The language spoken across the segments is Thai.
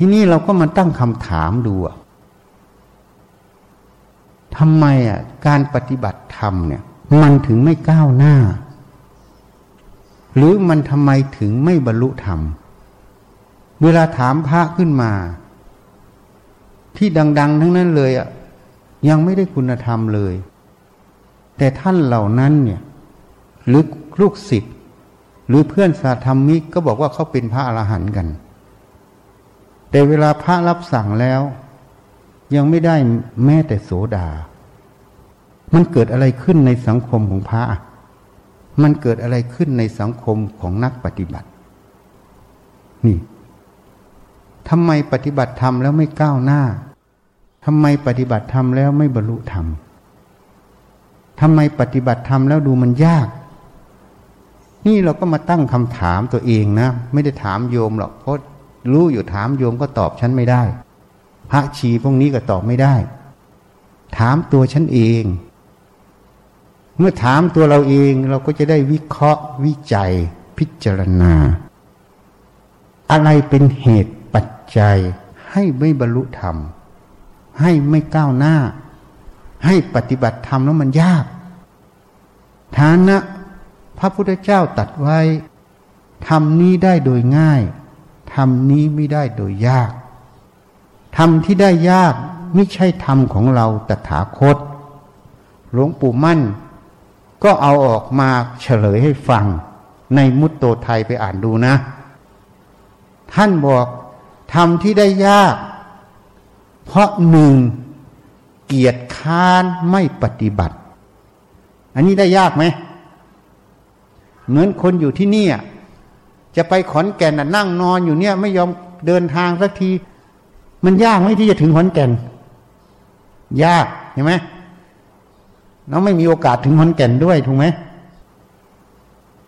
ทีนี้เราก็มาตั้งคำถามดูทำไมอะการปฏิบัติธรรมเนี่ย มันถึงไม่ก้าวหน้า หรือมันทำไมถึงไม่บรรลุธรรม เวลาถามพระขึ้นมา ที่ดัง ๆ ทั้งนั้นเลยอะยังไม่ได้คุณธรรมเลย แต่ท่านเหล่านั้นเนี่ยหรือลูกศิษย์หรือเพื่อนสาธรรมิกก็บอกว่าเขาเป็นพระอรหันต์กัน แต่เวลาพระรับสั่งแล้ว ยังไม่ได้แม้แต่โสดา มันเกิดอะไรขึ้นในสังคมของพระ มันเกิดอะไรขึ้นในสังคมของนักปฏิบัติ นี่ทำไมปฏิบัติธรรมแล้วไม่ก้าวหน้าทำไมปฏิบัติธรรมแล้วไม่บรรลุธรรมทำไมปฏิบัติธรรมแล้วดูมันยาก นี่เราก็มาตั้งคำถามตัวเองนะ ไม่ได้ถามโยมหรอกเพราะ รู้อยู่ถามโยมก็ตอบฉันไม่ได้ พระชีพวกนี้ก็ตอบไม่ได้ ถามตัวฉันเอง เมื่อถามตัวเราเองเราก็จะได้วิเคราะห์วิจัยพิจารณา อะไรเป็นเหตุปัจจัยให้ไม่บรรลุธรรม ให้ไม่ก้าวหน้า ให้ปฏิบัติธรรมแล้วมันยากฐานะพระพุทธเจ้าตัดไว้ทำนี้ได้โดยง่าย ทำนี้ไม่ได้โดยยากทำที่ได้ยากไม่ใช่ธรรมของเราตถาคต หลวงปู่มั่น ก็เอาออกมาเฉลยให้ฟัง ในมุตโตไทยไปอ่านดูนะ ท่านบอกทำที่ได้ยาก เพราะหนึ่งเกียรติค้านไม่ปฏิบัติ อันนี้ได้ยากไหม เหมือนคนอยู่ที่นี่ จะไปขอนแก่นนั่งนอนอยู่เนี่ย ไม่ยอมเดินทางสักที มันยากไหมที่จะถึงขอนแก่น ยากเห็นไหมเราไม่มีโอกาสถึงขอนแก่นด้วยถูกไหม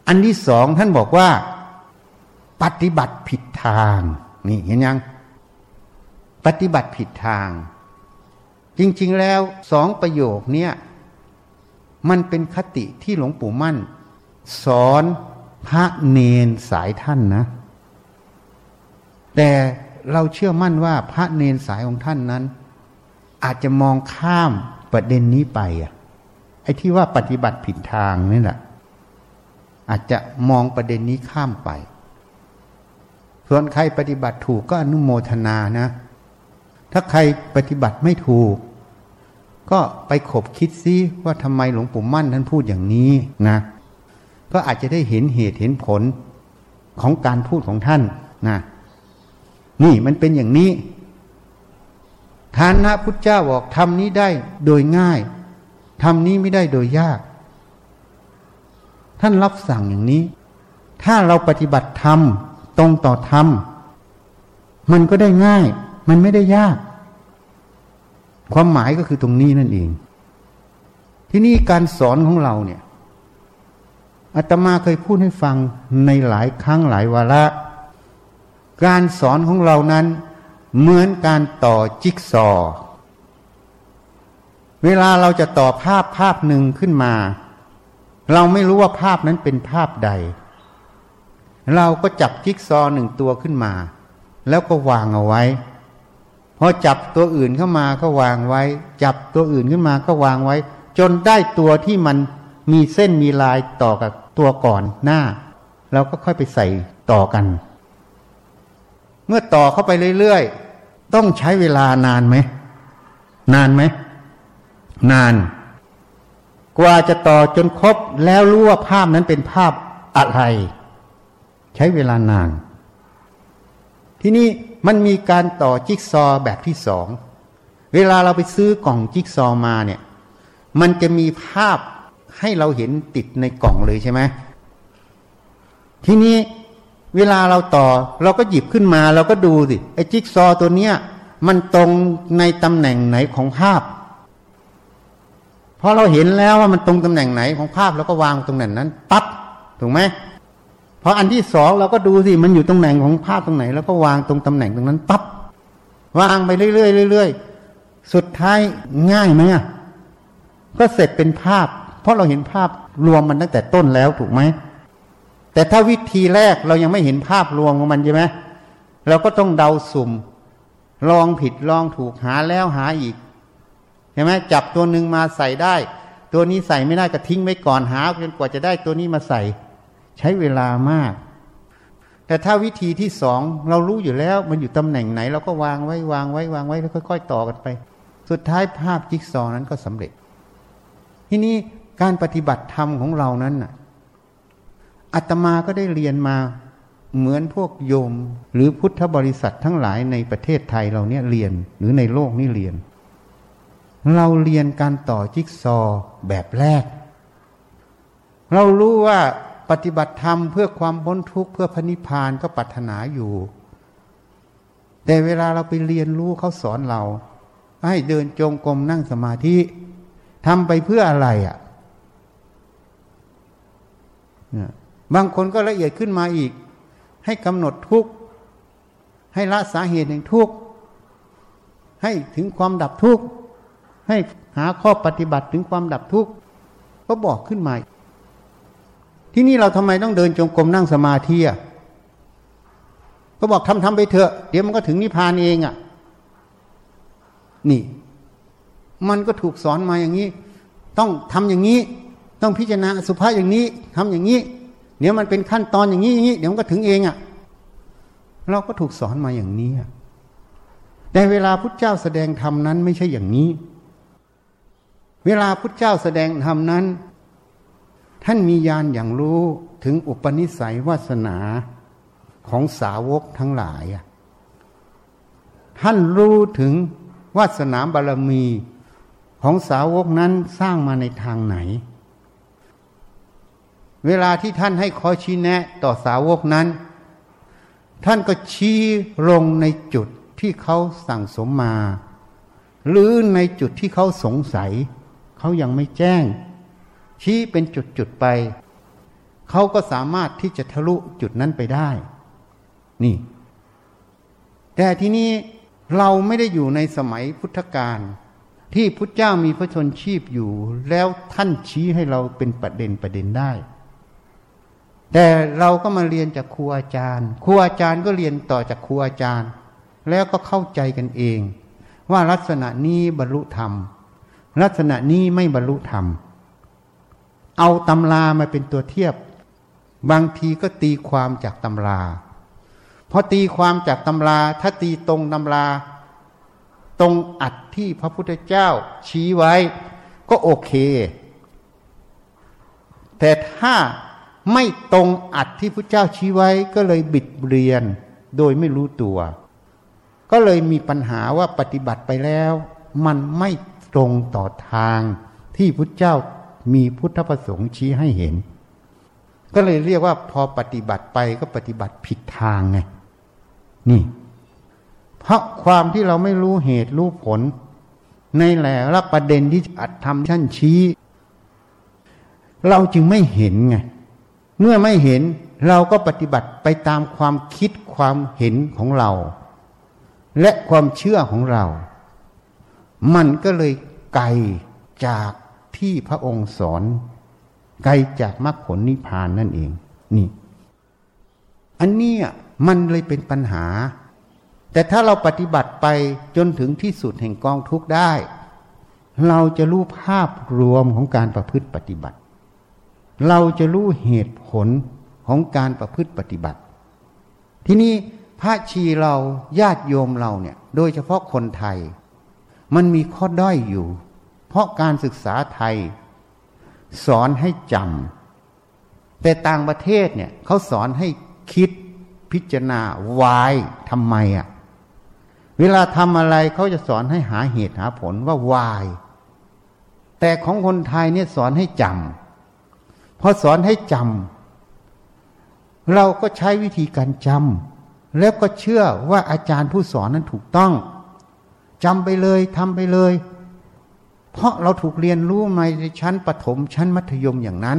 อันที่สองท่านบอกว่า ปฏิบัติผิดทาง นี่เห็นยัง ปฏิบัติผิดทาง จริง ๆ แล้วสองประโยคเนี่ยมันเป็นคติที่หลวงปู่มั่น สอน พระเนนสายท่านนะ แต่เราเชื่อมั่นว่าพระเนนสายของท่านนั้น อาจจะมองข้ามประเด็นนี้ไปอะไอ้ที่ว่าปฏิบัติผิดทางนี่แหละอาจจะมองประเด็นนี้ข้ามไป ส่วนใครปฏิบัติถูกก็อนุโมทนานะ ถ้าใครปฏิบัติไม่ถูก ก็ไปขบคิดซิว่าทำไมหลวงปู่มั่นท่านพูดอย่างนี้นะ ก็อาจจะได้เห็นเหตุเห็นผลของการพูดของท่านนะนี่มันเป็นอย่างนี้ทานนะพุทธเจ้าบอกทำนี้ได้โดยง่ายทำนี้ไม่ได้โดยยาก ท่านรับสั่งอย่างนี้ ถ้าเราปฏิบัติธรรมตรงต่อธรรมมันก็ได้ง่าย มันไม่ได้ยาก ความหมายก็คือตรงนี้นั่นเอง ที่นี่การสอนของเราเนี่ย อาตมาเคยพูดให้ฟังในหลายครั้งหลายวาระ การสอนของเรานั้นเหมือนการต่อจิ๊กซอ เวลาเราจะต่อภาพภาพหนึ่งขึ้นมา เราไม่รู้ว่าภาพนั้นเป็นภาพใด เราก็จับจิ๊กซอหนึ่งตัวขึ้นมา แล้วก็วางเอาไว้ พอจับตัวอื่นเข้ามาก็วางไว้ จับตัวอื่นขึ้นมาก็วางไว้ จนได้ตัวที่มัน มีเส้นมีลายต่อกับตัวก่อนหน้า เราก็ค่อยไปใส่ต่อกัน เมื่อต่อเข้าไปเรื่อยๆ ต้องใช้เวลานานไหม นานไหม นาน กว่าจะต่อจนครบแล้วรู้ว่าภาพนั้นเป็นภาพอะไร ใช้เวลานาน ที่นี่มันมีการต่อจิ๊กซอแบบที่สอง เวลาเราไปซื้อกล่องจิ๊กซอมาเนี่ย มันจะมีภาพ ให้เราเห็นติดในกล่องเลยใช่ไหมทีนี้เวลาเราต่อเราก็หยิบขึ้นมาเราก็ดูสิไอ้จิ๊กซอตัวเนี้ย มันตรงในตำแหน่งไหนของภาพพอเราเห็นแล้วว่ามันตรงตำแหน่งไหนของภาพเราก็วางตรงนั้นนั้นปั๊บถูกไหมพออันที่สองเราก็ดูสิมันอยู่ตรงแหน่งของภาพตรงไหน แล้วก็วางตรงตำแหน่งตรงนั้นปั๊บวางไปเรื่อยๆเรื่อยๆสุดท้ายง่ายไหมอะก็เสร็จเป็นภาพ เพราะเราเห็นภาพรวมมันตั้งแต่ต้นแล้วถูกไหมแต่ถ้าวิธีแรกเรายังไม่เห็นภาพรวมของมันใช่ไหมเราก็ต้องเดาสุ่ม ลองผิดลองถูกหาแล้วหาอีกเห็นไหมจับตัวหนึ่งมาใส่ได้ ตัวนี้ใส่ไม่ได้ก็ทิ้งไว้ก่อนหาจนกว่าจะได้ตัวนี้มาใส่ ใช้เวลามาก แต่ถ้าวิธีที่สองเรารู้อยู่แล้ว มันอยู่ตำแหน่งไหน เราก็วางไว้วางไว้วางไว้แล้วค่อย ๆ ต่อกันไป สุดท้ายภาพจิ๊กซอนั้นก็สำเร็จ ทีนี้ การปฏิบัติธรรมของเรานั้นอาตมาก็ได้เรียนมาเหมือนพวกโยม หรือพุทธบริษัททั้งหลายในประเทศไทยเราเนี่ยเรียนหรือในโลกนี้เรียน เราเรียนการต่อจิ๊กซอแบบแรก เรารู้ว่าปฏิบัติธรรมเพื่อความพ้นทุกข์เพื่อพระนิพพานก็ปรารถนาอยู่ แต่เวลาเราไปเรียนรู้เขาสอนเรา ให้เดินจงกรมนั่งสมาธิทำไปเพื่ออะไรอะ่ะ บางคนก็ละเอียดขึ้นมาอีก ให้กำหนดทุกข์ให้ละสาเหตุแห่งทุกข์ให้ถึงความดับทุกข์ให้หาข้อปฏิบัติถึงความดับทุกข์ก็บอกขึ้นมาที่นี่เราทำไมต้องเดินจงกรมนั่งสมาธิอะก็บอกทำทำไปเถอะ เดี๋ยวมันก็ถึงนิพพานเองอะ นี่ มันก็ถูกสอนมาอย่างนี้ ต้องทำอย่างนี้ ต้องพิจารณาสุภาพอย่างนี้ทำอย่างนี้ เดี๋ยวมันเป็นขั้นตอนอย่างนี้อย่างนี้ เดี๋ยวมันก็ถึงเองอะ่ะ เราก็ถูกสอนมาอย่างนี้แต่เวลาพุทธเจ้าแสดงธรรมนั้นไม่ใช่อย่างนี้ เวลาพุทธเจ้าแสดงธรรมนั้น ท่านมีญาณอย่างรู้ถึงอุปนิสัยวาสนาของสาวกทั้งหลายท่านรู้ถึงวาสนาบารมีของสาวกนั้นสร้างมาในทางไหน เวลาที่ท่านให้ขอชี้แนะต่อสาวกนั้น ท่านก็ชี้ลงในจุดที่เขาสั่งสมมา หรือในจุดที่เขาสงสัย เขายังไม่แจ้ง ชี้เป็นจุดๆไป เขาก็สามารถที่จะทะลุจุดนั้นไปได้ นี่ แต่ที่นี้เราไม่ได้อยู่ในสมัยพุทธกาลที่พุทธเจ้ามีพระชนชีพอยู่ แล้วท่านชี้ให้เราเป็นประเด็นประเด็นได้ แต่เราก็มาเรียนจากครูอาจารย์ ครูอาจารย์ก็เรียนต่อจากครูอาจารย์ แล้วก็เข้าใจกันเอง ว่าลักษณะนี้บรรลุธรรม ลักษณะนี้ไม่บรรลุธรรม เอาตำรามาเป็นตัวเทียบ บางทีก็ตีความจากตำราพอตีความจากตำรา ถ้าตีตรงตำรา ตรงอัดที่พระพุทธเจ้าชี้ไว้ ก็โอเค แต่ถ้า ไม่ตรงอัดที่พระเจ้าชี้ไว้ก็เลยบิดเบียนโดยไม่รู้ตัว ก็เลยมีปัญหาว่าปฏิบัติไปแล้ว มันไม่ตรงต่อทางที่พระเจ้ามีพุทธประสงค์ชี้ให้เห็น ก็เลยเรียกว่าพอปฏิบัติไปก็ปฏิบัติผิดทางไงนี่ เพราะความที่เราไม่รู้เหตุรู้ผล ในแหล่ละประเด็นที่อัดทำท่านชี้ เราจึงไม่เห็นไง เมื่อไม่เห็นเราก็ปฏิบัติไปตามความคิดความเห็นของเรา และความเชื่อของเรา มันก็เลยไกลจากที่พระองค์สอน ไกลจากมรรคผลนิพพานนั่นเอง นี่ อันนี้มันเลยเป็นปัญหา แต่ถ้าเราปฏิบัติไปจนถึงที่สุดแห่งกองทุกได้ เราจะรู้ภาพรวมของการประพฤติปฏิบัติ เราจะรู้เหตุผลของการประพฤติปฏิบัติ ที่นี้พระชีเราญาติโยมเราเนี่ย โดยเฉพาะคนไทย มันมีข้อด้อยอยู่ เพราะการศึกษาไทย สอนให้จำแต่ต่างประเทศเนี่ยเขาสอนให้คิดพิจารณาวายทำไมอะ่ะ เวลาทำอะไรเขาจะสอนให้หาเหตุหาผลว่าวาย แต่ของคนไทยเนี่ยสอนให้จำ พอสอนให้จำเราก็ใช้วิธีการจำแล้วก็เชื่อว่าอาจารย์ผู้สอนนั้นถูกต้องจำไปเลยทำไปเลย เพราะเราถูกเรียนรู้มาในชั้นปฐมชั้นมัธยมอย่างนั้น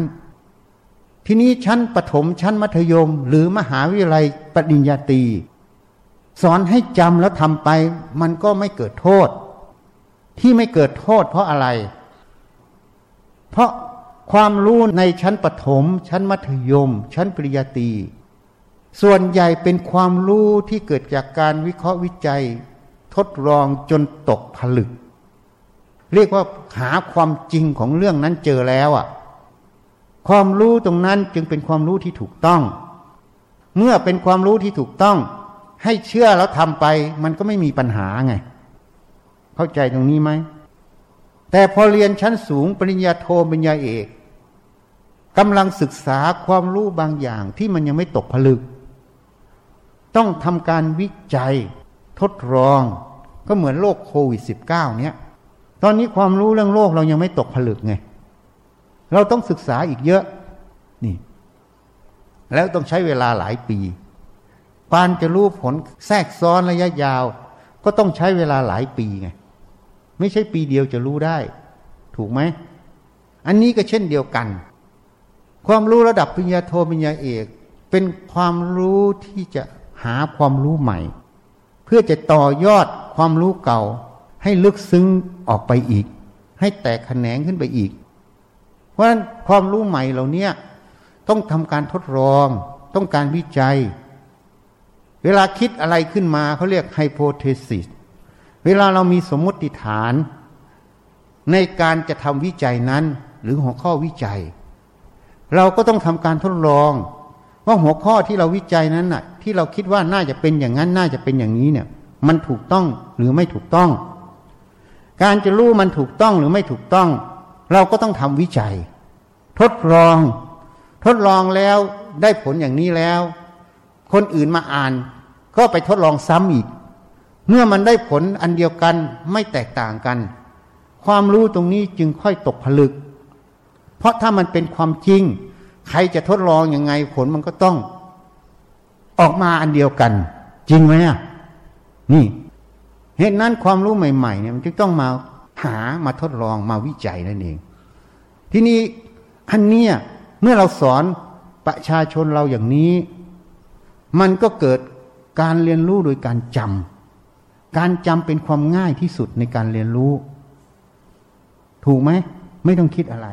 ทีนี้ชั้นปฐมชั้นมัธยม หรือมหาวิทยาลัยปริญญาตรีสอนให้จำแล้วทำไป มันก็ไม่เกิดโทษ ที่ไม่เกิดโทษเพราะอะไร เพราะ ความรู้ในชั้นปฐมชั้นมัธยม ชั้นปริญญาตรีส่วนใหญ่เป็นความรู้ที่เกิดจากการวิเคราะห์วิจัย ทดลองจนตกผลึก เรียกว่าหาความจริงของเรื่องนั้นเจอแล้วอะ ความรู้ตรงนั้นจึงเป็นความรู้ที่ถูกต้อง เมื่อเป็นความรู้ที่ถูกต้อง ให้เชื่อแล้วทำไป มันก็ไม่มีปัญหาไง เข้าใจตรงนี้ไหม แต่พอเรียนชั้นสูงปริญญาโทปริญญาเอกกำลังศึกษาความรู้บางอย่างที่มันยังไม่ตกผลึก ต้องทำการวิจัย ทดลอง ก็เหมือนโรคโควิด -19 เนี้ยตอนนี้ความรู้เรื่องโรคเรายังไม่ตกผลึกไง เราต้องศึกษาอีกเยอะ นี่ แล้วต้องใช้เวลาหลายปีปานจะรู้ผลแทรกซ้อนระยะยาว ก็ต้องใช้เวลาหลายปีไง ไม่ใช่ปีเดียวจะรู้ได้ ถูกไหม อันนี้ก็เช่นเดียวกัน ความรู้ระดับปริญญาโทปริญญาเอก เป็นความรู้ที่จะหาความรู้ใหม่ เพื่อจะต่อยอดความรู้เก่า ให้ลึกซึ้งออกไปอีก ให้แตกแขนงขึ้นไปอีก เพราะฉะนั้นความรู้ใหม่เหล่านี้ต้องทำการทดลอง ต้องการวิจัย เวลาคิดอะไรขึ้นมาเขาเรียกไฮโปเทซิส เวลาเรามีสมมติฐาน ในการจะทำวิจัยนั้น หรือหัวข้อวิจัย เราก็ต้องทำการทดลอง ว่าหัวข้อที่เราวิจัยนั้นน่ะ ที่เราคิดว่าน่าจะเป็นอย่างนั้น น่าจะเป็นอย่างนี้เนี่ย มันถูกต้องหรือไม่ถูกต้อง การจะรู้มันถูกต้องหรือไม่ถูกต้อง เราก็ต้องทำวิจัย ทดลอง ทดลองแล้วได้ผลอย่างนี้แล้ว คนอื่นมาอ่าน ก็ไปทดลองซ้ำอีก เมื่อมันได้ผลอันเดียวกันไม่แตกต่างกัน ความรู้ตรงนี้จึงค่อยตกผลึก เพราะถ้ามันเป็นความจริง ใครจะทดลองอยังไงผลมันก็ต้อง ออกมาอันเดียวกัน จริงไหมอะนี่เหตุนั้นความรู้ใหม่ๆเนี่ยมันจึงต้องมาหามาทดลองมาวิจัยนั่นเอง ทีนี้อันเนี้ยเมื่อเราสอนประชาชนเราอย่างนี้ มันก็เกิดการเรียนรู้โดยการจำ การจำเป็นความง่ายที่สุดในการเรียนรู้ ถูกไหม ไม่ต้องคิดอะไร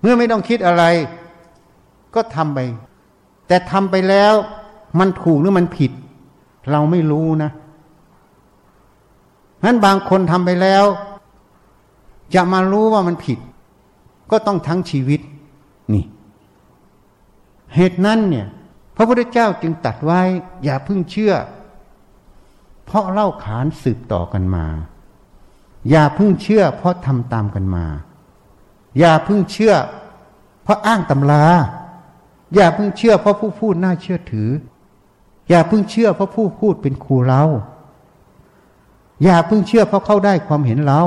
เมื่อไม่ต้องคิดอะไร ก็ทำไป แต่ทำไปแล้วมันถูกหรือมันผิด เราไม่รู้นะนั้นบางคนทำไปแล้ว จะมารู้ว่ามันผิด ก็ต้องทั้งชีวิต นี่ เหตุนั้นเนี่ย พระพุทธเจ้าจึงตัดไว้ อย่าพึ่งเชื่อ เพราะเล่าขานสืบต่อกันมา อย่าพึ่งเชื่อ เพราะทำตามกันมา อย่าเพิ่งเชื่อ เพราะอ้างตำราอย่าเพิ่งเชื่อ เพราะผู้พูดน่าเชื่อถือ อย่าเพิ่งเชื่อ เพราะผู้พูดเป็นครูเรา อย่าเพิ่งเชื่อ เพราะเขาได้ความเห็นเรา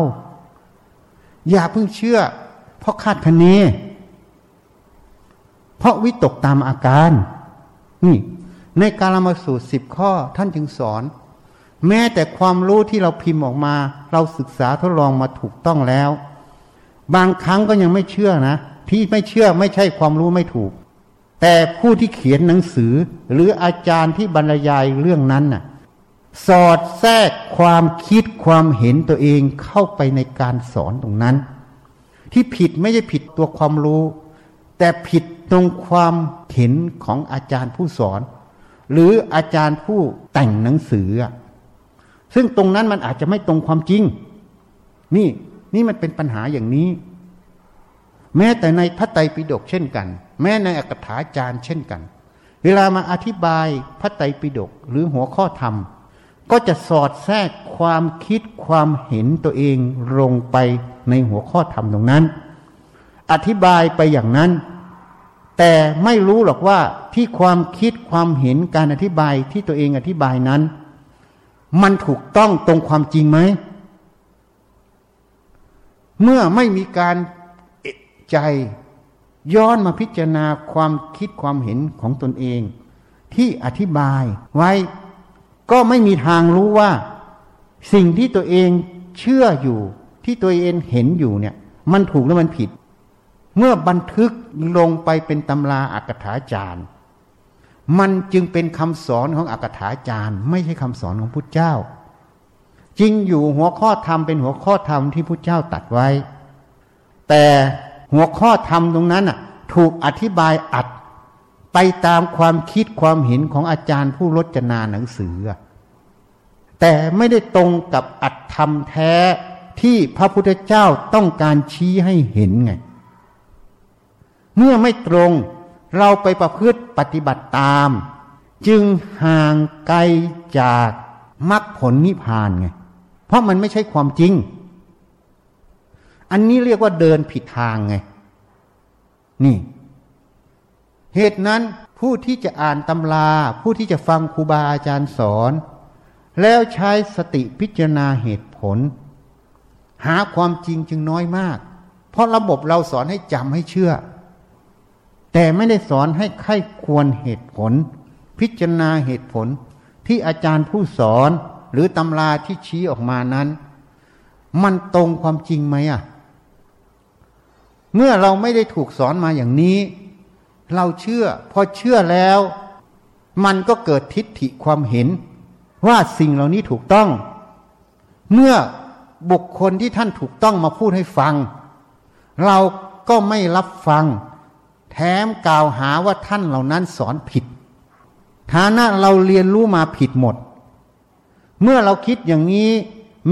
อย่าเพิ่งเชื่อ เพราะคาดคะเนเพราะวิตกตามอาการ นี่ ในการมาสูตรสิบข้อท่านจึงสอน แม้แต่ความรู้ที่เราพิมพ์ออกมา เราศึกษาทดลองมาถูกต้องแล้ว บางครั้งก็ยังไม่เชื่อนะ ที่ไม่เชื่อไม่ใช่ความรู้ไม่ถูก แต่ผู้ที่เขียนหนังสือ หรืออาจารย์ที่บรรยายเรื่องนั้นน่ะ สอดแทรกความคิดความเห็นตัวเองเข้าไปในการสอนตรงนั้น ที่ผิดไม่ใช่ผิดตัวความรู้ แต่ผิดตรงความเห็นของอาจารย์ผู้สอน หรืออาจารย์ผู้แต่งหนังสือ ซึ่งตรงนั้นมันอาจจะไม่ตรงความจริง นี่นี่มันเป็นปัญหาอย่างนี้ แม้แต่ในพระไตรปิฎกเช่นกัน แม้ในอักถาจารย์เช่นกัน เวลามาอธิบายพระไตรปิฎกหรือหัวข้อธรรม ก็จะสอดแทรกความคิดความเห็นตัวเองลงไปในหัวข้อธรรมตรงนั้น อธิบายไปอย่างนั้น แต่ไม่รู้หรอกว่าที่ความคิดความเห็นการอธิบายที่ตัวเองอธิบายนั้น มันถูกต้องตรงความจริงไหม เมื่อไม่มีการใจย้อนมาพิจารณาความคิดความเห็นของตนเอง ที่อธิบายไว้ก็ไม่มีทางรู้ว่า สิ่งที่ตัวเองเชื่ออยู่ ที่ตัวเองเห็นอยู่เนี่ย มันถูกหรือมันผิด เมื่อบันทึกลงไปเป็นตำราอักถาจารย์ มันจึงเป็นคำสอนของอักถาจารย์ ไม่ใช่คำสอนของพุทธเจ้า จริงอยู่หัวข้อธรรมเป็นหัวข้อธรรมที่พระเจ้าตัดไว้ แต่หัวข้อธรรมตรงนั้นอะ ถูกอธิบายอัดไปตามความคิดความเห็นของอาจารย์ผู้รจนาหนังสือ แต่ไม่ได้ตรงกับอัตธรรมแท้ที่พระพุทธเจ้าต้องการชี้ให้เห็นไง เมื่อไม่ตรง เราไปประพฤติปฏิบัติตาม จึงห่างไกลจากมรรคผลนิพพานไง เพราะมันไม่ใช่ความจริง อันนี้เรียกว่าเดินผิดทางไง นี่ เหตุนั้นผู้ที่จะอ่านตำรา ผู้ที่จะฟังครูบาอาจารย์สอน แล้วใช้สติพิจารณาเหตุผล หาความจริงจึงน้อยมาก เพราะระบบเราสอนให้จำให้เชื่อ แต่ไม่ได้สอนให้ไข้ควรเหตุผล พิจารณาเหตุผลที่อาจารย์ผู้สอนหรือตำราที่ชี้ออกมานั้น มันตรงความจริงไหมอะ เมื่อเราไม่ได้ถูกสอนมาอย่างนี้ เราเชื่อ พอเชื่อแล้ว มันก็เกิดทิฏฐิความเห็น ว่าสิ่งเหล่านี้ถูกต้อง เมื่อบุคคลที่ท่านถูกต้องมาพูดให้ฟัง เราก็ไม่รับฟัง แถมกล่าวหาว่าท่านเหล่านั้นสอนผิด ฐานะเราเรียนรู้มาผิดหมด เมื่อเราคิดอย่างนี้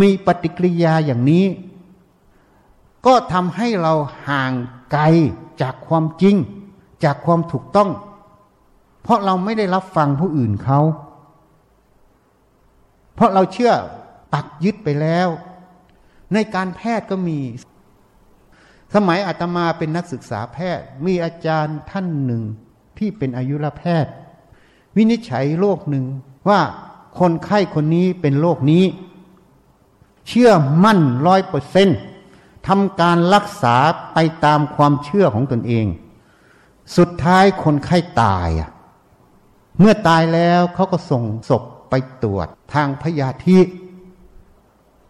มีปฏิกิริยาอย่างนี้ ก็ทำให้เราห่างไกลจากความจริง จากความถูกต้อง เพราะเราไม่ได้รับฟังผู้อื่นเขา เพราะเราเชื่อปักยึดไปแล้ว ในการแพทย์ก็มี สมัยอาตมาเป็นนักศึกษาแพทย์ มีอาจารย์ท่านหนึ่งที่เป็นอายุรแพทย์ วินิจฉัยโรคหนึ่งว่าคนไข้คนนี้เป็นโรคนี้ เชื่อมั่นร้อยเปอร์เซนทำการรักษาไปตามความเชื่อของตนเอง สุดท้ายคนไข้ตายอะเมื่อตายแล้วเขาก็ส่งศพไปตรวจทางพยาธิ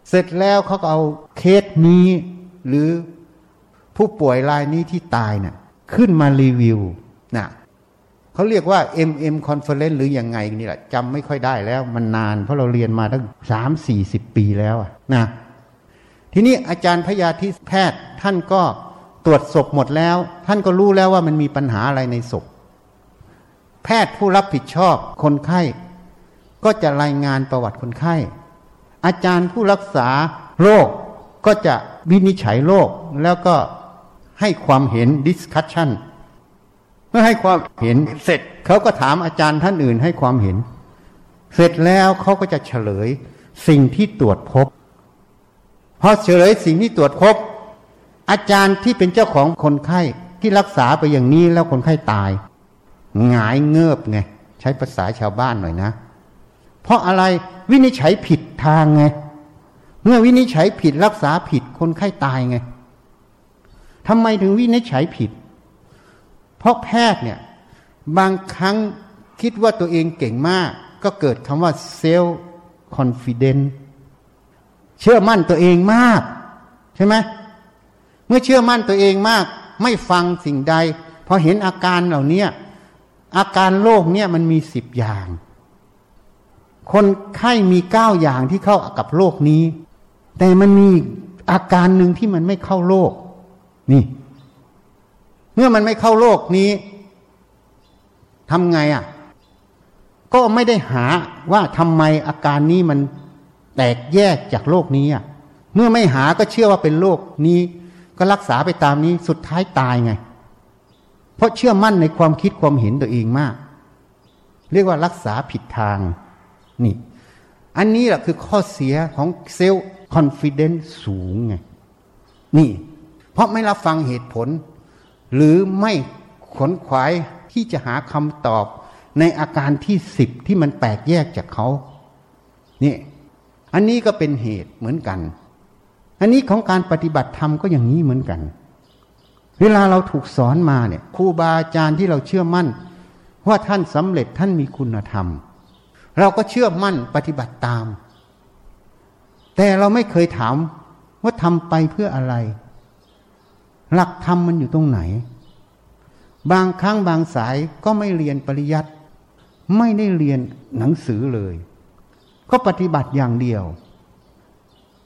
เสร็จแล้วเขาก็เอาเคสนี้ หรือ ผู้ป่วยรายนี้ที่ตายเนะ่ะขึ้นมารีวิวนะเขาเรียกว่า MM Conference หรืออยังไงนี่แหละจำไม่ค่อยได้แล้วมันนาน เพราะเราเรียนมาตั้งสามสี่สิบปีแล้วนะทีนี้อาจารย์พยาธิแพทย์ท่านก็ตรวจศพหมดแล้ว ท่านก็รู้แล้วว่ามันมีปัญหาอะไรในศพ แพทย์ผู้รับผิดชอบคนไข้ ก็จะรายงานประวัติคนไข้ อาจารย์ผู้รักษาโรคก็จะวินิจฉัยโรคแล้วก็ ให้ความเห็น discussion เมื่อให้ความเห็นเสร็จเขาก็ถามอาจารย์ท่านอื่นให้ความเห็น เสร็จแล้วเขาก็จะเฉลยสิ่งที่ตรวจพบพอเฉลยสิ่งที่ตรวจพบ อาจารย์ที่เป็นเจ้าของคนไข้ที่รักษาไปอย่างนี้แล้วคนไข้ตายหงายเงิบไงใช้ภาษาชาวบ้านหน่อยนะ เพราะอะไรวินิจฉัยผิดทางไง เมื่อวินิจฉัยผิดรักษาผิดคนไข้ตายไง ทำไมถึงวินิจฉัยผิด เพราะแพทย์เนี่ยบางครั้งคิดว่าตัวเองเก่งมาก ก็เกิดคำว่า self-confidence เชื่อมั่นตัวเองมาก ใช่ไหมเมื่อเชื่อมั่นตัวเองมาก ไม่ฟังสิ่งใดพอเห็นอาการเหล่านี้อาการโรคเนี่ยมันมีสิบอย่าง คนไข้มีเก้าอย่างที่เข้ากับโรคนี้ แต่มันมีอาการหนึ่งที่มันไม่เข้าโรค นี่มื่อมันไม่เข้าโลกนี้ทำไงอะ ก็ไม่ได้หาว่าทำไมอาการนี้มันแตกแยกจากโรคนี้อะ เมื่อไม่หาก็เชื่อว่าเป็นโรคนี้ ก็รักษาไปตามนี้สุดท้ายตายไง เพราะเชื่อมั่นในความคิดความเห็นตัวเองมาก เรียกว่ารักษาผิดทางนี่ อันนี้แหละคือข้อเสียของ self-confidence สูงไง นี่ เพราะไม่รับฟังเหตุผล หรือไม่ขวนขวายที่จะหาคำตอบในอาการที่สิบที่มันแปลกแยกจากเขานี่อันนี้ก็เป็นเหตุเหมือนกัน อันนี้ของการปฏิบัติธรรมก็อย่างนี้เหมือนกัน เวลาเราถูกสอนมาเนี่ยครูบาอาจารย์ที่เราเชื่อมั่น ว่าท่านสำเร็จท่านมีคุณธรรม เราก็เชื่อมั่นปฏิบัติตาม แต่เราไม่เคยถามว่าทำไปเพื่ออะไร หลักธรรมมันอยู่ตรงไหน บางครั้งบางสายก็ไม่เรียนปริยัติไม่ได้เรียนหนังสือเลย ก็ปฏิบัติอย่างเดียว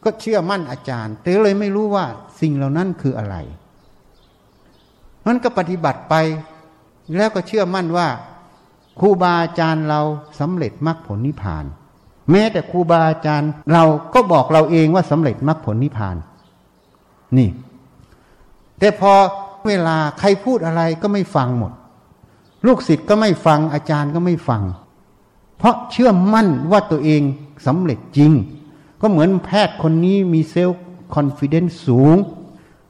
ก็เชื่อมั่นอาจารย์ แต่เลยไม่รู้ว่าสิ่งเหล่านั้นคืออะไรมันก็ปฏิบัติไป แล้วก็เชื่อมั่นว่าครูบาอาจารย์เราสำเร็จมรรคผลนิพพาน แม้แต่ครูบาอาจารย์เราก็บอกเราเองว่าสำเร็จมรรคผลนิพพาน นี่ แต่พอเวลาใครพูดอะไรก็ไม่ฟังหมด ลูกศิษย์ก็ไม่ฟังอาจารย์ก็ไม่ฟัง เพราะเชื่อมั่นว่าตัวเองสำเร็จจริง ก็เหมือนแพทย์คนนี้มีเซลล์คอนฟ idence สูง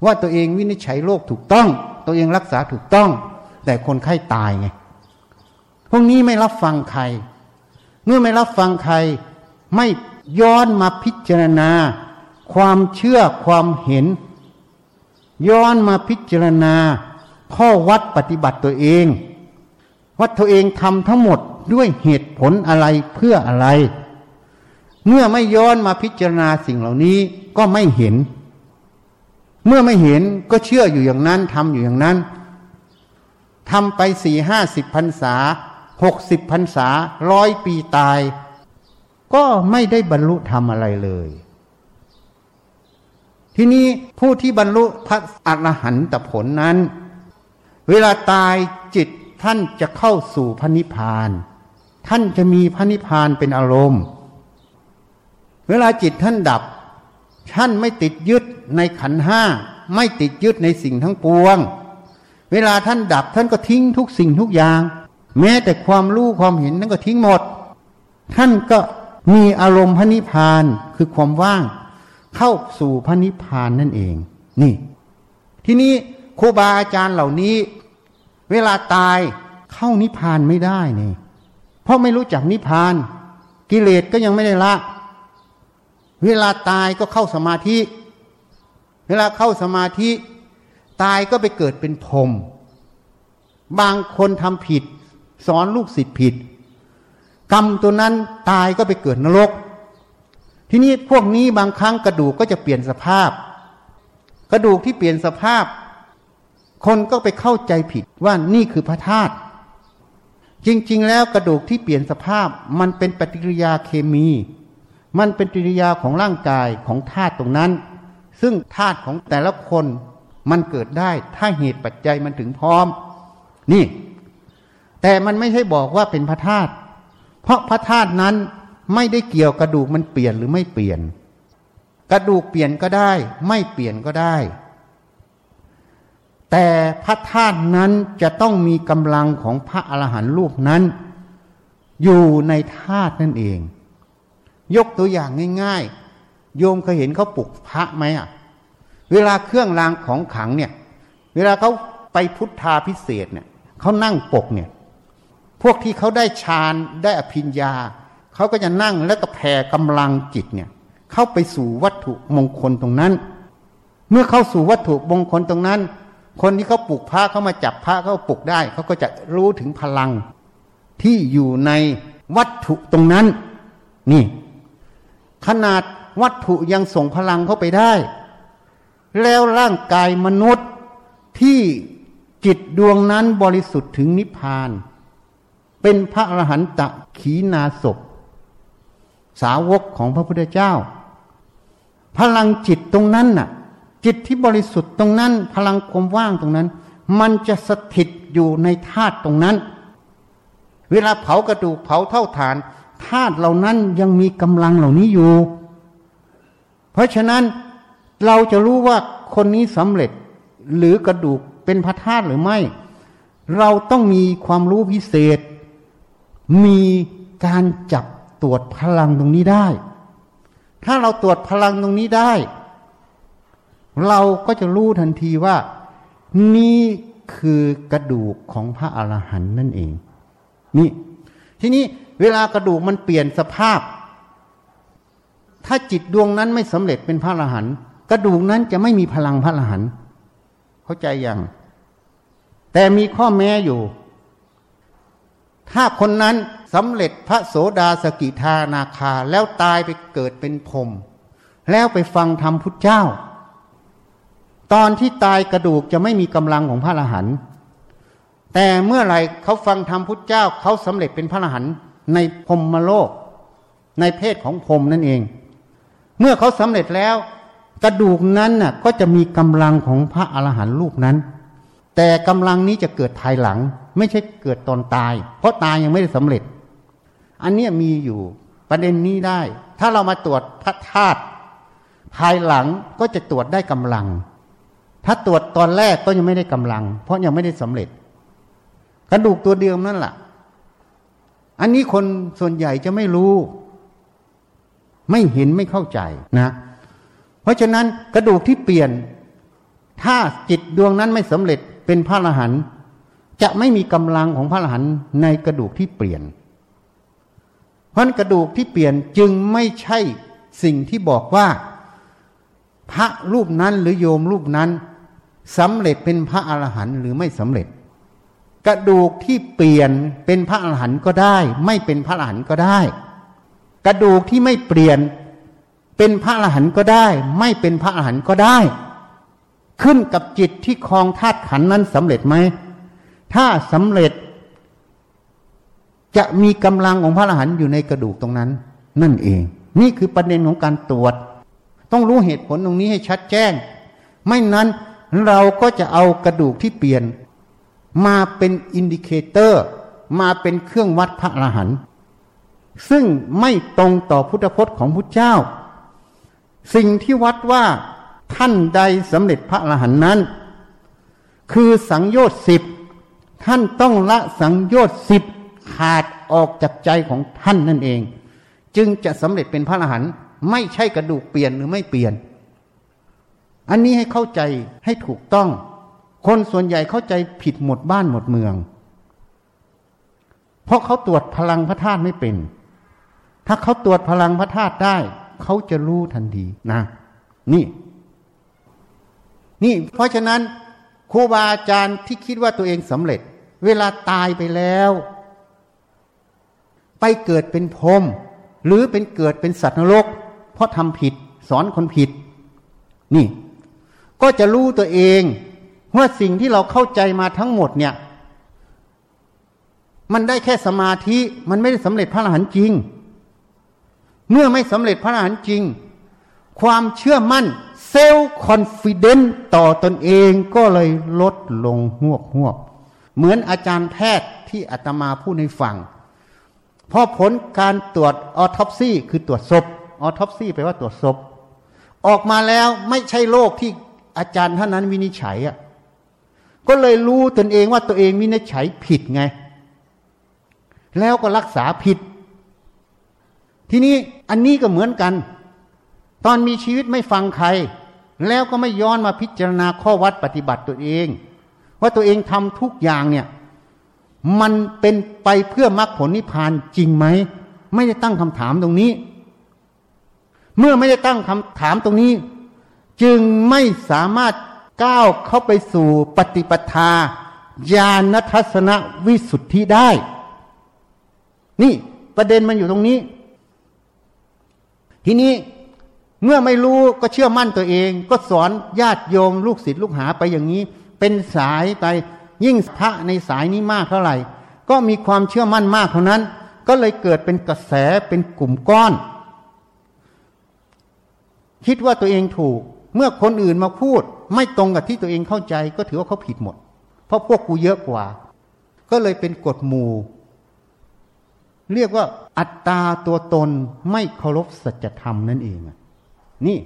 ว่าตัวเองวินิจฉัยโรคถูกต้อง ตัวเองรักษาถูกต้อง แต่คนไข้ตายไงพวกนี้ไม่รับฟังใคร เมื่อไม่รับฟังใคร ไม่ย้อนมาพิจารณา ความเชื่อความเห็น ย้อนมาพิจารณา ข้อวัดปฏิบัติตัวเองว่าตัวเองทำทั้งหมดด้วยเหตุผลอะไรเพื่ออะไร เมื่อไม่ย้อนมาพิจารณาสิ่งเหล่านี้ก็ไม่เห็น เมื่อไม่เห็นก็เชื่ออยู่อย่างนั้นทำอยู่อย่างนั้นทำไปสี่ห้าสิบพรรษาหกสิบพรรษาร้อยปีตาย ก็ไม่ได้บรรลุธรรมอะไรเลย ทีนี้ผู้ที่บรรลุพระอรหันตผลนั้น เวลาตายจิตท่านจะเข้าสู่พระนิพพาน ท่านจะมีพระนิพพานเป็นอารมณ์ เวลาจิตท่านดับ ท่านไม่ติดยึดในขันห้าไม่ติดยึดในสิ่งทั้งปวง เวลาท่านดับท่านก็ทิ้งทุกสิ่งทุกอย่าง แม้แต่ความรู้ความเห็นท่านก็ทิ้งหมด ท่านก็มีอารมณ์พระนิพพานคือความว่าง เข้าสู่พระนิพพานนั่นเอง นี่ ทีนี้ครูบาอาจารย์เหล่านี้ เวลาตายเข้านิพพานไม่ได้เนี่เพราะไม่รู้จักนิพพาน กิเลสก็ยังไม่ได้ละ เวลาตายก็เข้าสมาธิ เวลาเข้าสมาธิ ตายก็ไปเกิดเป็นพรมบางคนทำผิด สอนลูกศิษย์ผิด กรรมตัวนั้นตายก็ไปเกิดนรก ทีนี้พวกนี้บางครั้งกระดูกก็จะเปลี่ยนสภาพ กระดูกที่เปลี่ยนสภาพ คนก็ไปเข้าใจผิดว่านี่คือพระธาตุจริง ๆ แล้วกระดูกที่เปลี่ยนสภาพ มันเป็นปฏิกิริยาเคมี มันเป็นปฏิกิริยาของร่างกายของธาตุตรงนั้น ซึ่งธาตุของแต่ละคนมันเกิดได้ถ้าเหตุปัจจัยมันถึงพร้อม นี่ แต่มันไม่ใช่บอกว่าเป็นพระธาตุเพราะพระธาตุนั้น ไม่ได้เกี่ยวกระดูกมันเปลี่ยนหรือไม่เปลี่ยน กระดูกเปลี่ยนก็ได้ ไม่เปลี่ยนก็ได้ แต่พระธาตุนั้นจะต้องมีกำลังของพระอรหันต์รูปนั้น อยู่ในธาตุนั่นเอง ยกตัวอย่างง่าย ๆ โยมเคยเห็นเขาปลุกพระไหมอะ เวลาเครื่องรางของขังเนี่ย เวลาเขาไปพุทธาพิเศษเนี่ยเขานั่งปกเนี่ย พวกที่เขาได้ฌานได้อภิญญา เขาก็จะนั่งแล้วก็แผ่กำลังจิตเนี่ย เข้าไปสู่วัตถุมงคลตรงนั้น เมื่อเข้าสู่วัตถุมงคลตรงนั้น คนที่เขาปลุกพระเขามาจับพระเขาปลุกได้ เขาก็จะรู้ถึงพลังที่อยู่ในวัตถุตรงนั้น นี่ ขนาดวัตถุยังส่งพลังเข้าไปได้ แล้วร่างกายมนุษย์ที่จิตดวงนั้นบริสุทธิ์ถึงนิพพาน เป็นพระอรหันตะขีนาศพ สาวกของพระพุทธเจ้า พลังจิตตรงนั้นน่ะ จิตที่บริสุทธิ์ตรงนั้น พลังความว่างตรงนั้น มันจะสถิตอยู่ในธาตุตรงนั้น เวลาเผากระดูกเผาเท่าฐานธาตุเหล่านั้นยังมีกำลังเหล่านี้อยู่ เพราะฉะนั้นเราจะรู้ว่าคนนี้สำเร็จหรือกระดูกเป็นพระธาตุหรือไม่ เราต้องมีความรู้พิเศษ มีการจับ ตรวจพลังตรงนี้ได้ ถ้าเราตรวจพลังตรงนี้ได้ เราก็จะรู้ทันทีว่า นี่คือกระดูกของพระอรหันต์นั่นเอง นี่ ทีนี้เวลากระดูกมันเปลี่ยนสภาพ ถ้าจิตดวงนั้นไม่สำเร็จเป็นพระอรหันต์กระดูกนั้นจะไม่มีพลังพระอรหันต์เข้าใจยังแต่มีข้อแม้อยู่ ถ้าคนนั้นสำเร็จพระโสดาสกิทานาคาแล้วตายไปเกิดเป็นพรมแล้วไปฟังธรรมพุทธเจ้า ตอนที่ตายกระดูกจะไม่มีกำลังของพระอรหันต์แต่เมื่อไรเขาฟังธรรมพุทธเจ้าเขาสำเร็จเป็นพระอรหันต์ในพรมโลก ในเพศของพรมนั่นเอง เมื่อเขาสำเร็จแล้ว กระดูกนั้นน่ะก็จะมีกำลังของพระอรหันต์รูปนั้น แต่กำลังนี้จะเกิดภายหลัง ไม่ใช่เกิดตอนตาย เพราะตายยังไม่ได้สำเร็จ อันนี้มีอยู่ประเด็นนี้ได้ ถ้าเรามาตรวจพระธาตุภายหลังก็จะตรวจได้กำลัง ถ้าตรวจตอนแรกก็ยังไม่ได้กำลัง เพราะยังไม่ได้สำเร็จ กระดูกตัวเดิมนั่นแหละอันนี้คนส่วนใหญ่จะไม่รู้ ไม่เห็นไม่เข้าใจนะ เพราะฉะนั้นกระดูกที่เปลี่ยน ถ้าจิตดวงนั้นไม่สำเร็จเป็นพระอรหันต์ จะไม่มีกำลังของพระอรหันต์ในกระดูกที่เปลี่ยน เพราะกระดูกที่เปลี่ยนจึงไม่ใช่สิ่งที่บอกว่า พระรูปนั้นหรือโยมรูปนั้นสำเร็จเป็นพระอรหันต์หรือไม่สำเร็จ กระดูกที่เปลี่ยนเป็นพระอรหันต์ก็ได้ ไม่เป็นพระอรหันต์ก็ได้ กระดูกที่ไม่เปลี่ยนเป็นพระอรหันต์ก็ได้ ไม่เป็นพระอรหันต์ก็ได้ ขึ้นกับจิตที่ครองธาตุขันธ์นั้นสำเร็จไหม ถ้าสำเร็จ จะมีกำลังของพระอรหันต์อยู่ในกระดูกตรงนั้น นั่นเอง นี่คือประเด็นของการตรวจ ต้องรู้เหตุผลตรงนี้ให้ชัดแจ้ง ไม่นั้นเราก็จะเอากระดูกที่เปลี่ยน มาเป็น indicator มาเป็นเครื่องวัดพระอรหันต์ซึ่งไม่ตรงต่อพุทธพจน์ของพุทธเจ้า สิ่งที่วัดว่าท่านใดสำเร็จพระอรหันต์นั้น คือสังโยชน์สิบ ท่านต้องละสังโยชน์สิบขาดออกจากใจของท่านนั่นเอง จึงจะสำเร็จเป็นพระอรหันต์ไม่ใช่กระดูกเปลี่ยนหรือไม่เปลี่ยน อันนี้ให้เข้าใจให้ถูกต้อง คนส่วนใหญ่เข้าใจผิดหมดบ้านหมดเมือง เพราะเขาตรวจพลังพระธาตุไม่เป็น ถ้าเขาตรวจพลังพระธาตุได้ เขาจะรู้ทันทีนะ นี่ นี่ เพราะฉะนั้นครูบาอาจารย์ที่คิดว่าตัวเองสำเร็จ เวลาตายไปแล้ว ไปเกิดเป็นพรมหรือเป็นเกิดเป็นสัตว์นรก เพราะทำผิดสอนคนผิด นี่ ก็จะรู้ตัวเองว่าสิ่งที่เราเข้าใจมาทั้งหมดเนี่ย มันได้แค่สมาธิมันไม่ได้สำเร็จพระอรหันต์จริง เมื่อไม่สำเร็จพระอรหันต์จริง ความเชื่อมั่น self-confident ต่อตนเองก็เลยลดลงฮวบฮวบ เหมือนอาจารย์แพทย์ที่อาตมาพูดให้ฟังพอผลการตรวจ autopsy คือตรวจศพ autopsy แปลว่าตรวจศพ ออกมาแล้วไม่ใช่โรคที่อาจารย์ท่านนั้นวินิจฉัยอะก็เลยรู้ตนเองว่าตัวเองวินิจฉัยผิดไง แล้วก็รักษาผิด ทีนี้อันนี้ก็เหมือนกัน ตอนมีชีวิตไม่ฟังใคร แล้วก็ไม่ย้อนมาพิจารณาข้อวัดปฏิบัติตัวเอง ว่าตัวเองทำทุกอย่างเนี่ย มันเป็นไปเพื่อมรรคผลนิพพานจริงไหม ไม่ได้ตั้งคำถามตรงนี้ เมื่อไม่ได้ตั้งคำถามตรงนี้ จึงไม่สามารถก้าวเข้าไปสู่ปฏิปทาญาณทัศนวิสุทธิได้ นี่ประเด็นมันอยู่ตรงนี้ ทีนี้เมื่อไม่รู้ก็เชื่อมั่นตัวเอง ก็สอนญาติโยมลูกศิษย์ลูกหาไปอย่างนี้ เป็นสายไป ยิ่งพระในสายนี้มากเท่าไหร่ ก็มีความเชื่อมั่นมากเท่านั้น ก็เลยเกิดเป็นกระแสเป็นกลุ่มก้อน คิดว่าตัวเองถูก เมื่อคนอื่นมาพูด ไม่ตรงกับที่ตัวเองเข้าใจ ก็ถือว่าเขาผิดหมด เพราะพวกกูเยอะกว่า ก็เลยเป็นกฎหมู่ เรียกว่าอัตตาตัวตนไม่เคารพสัจธรรมนั่นเองนี่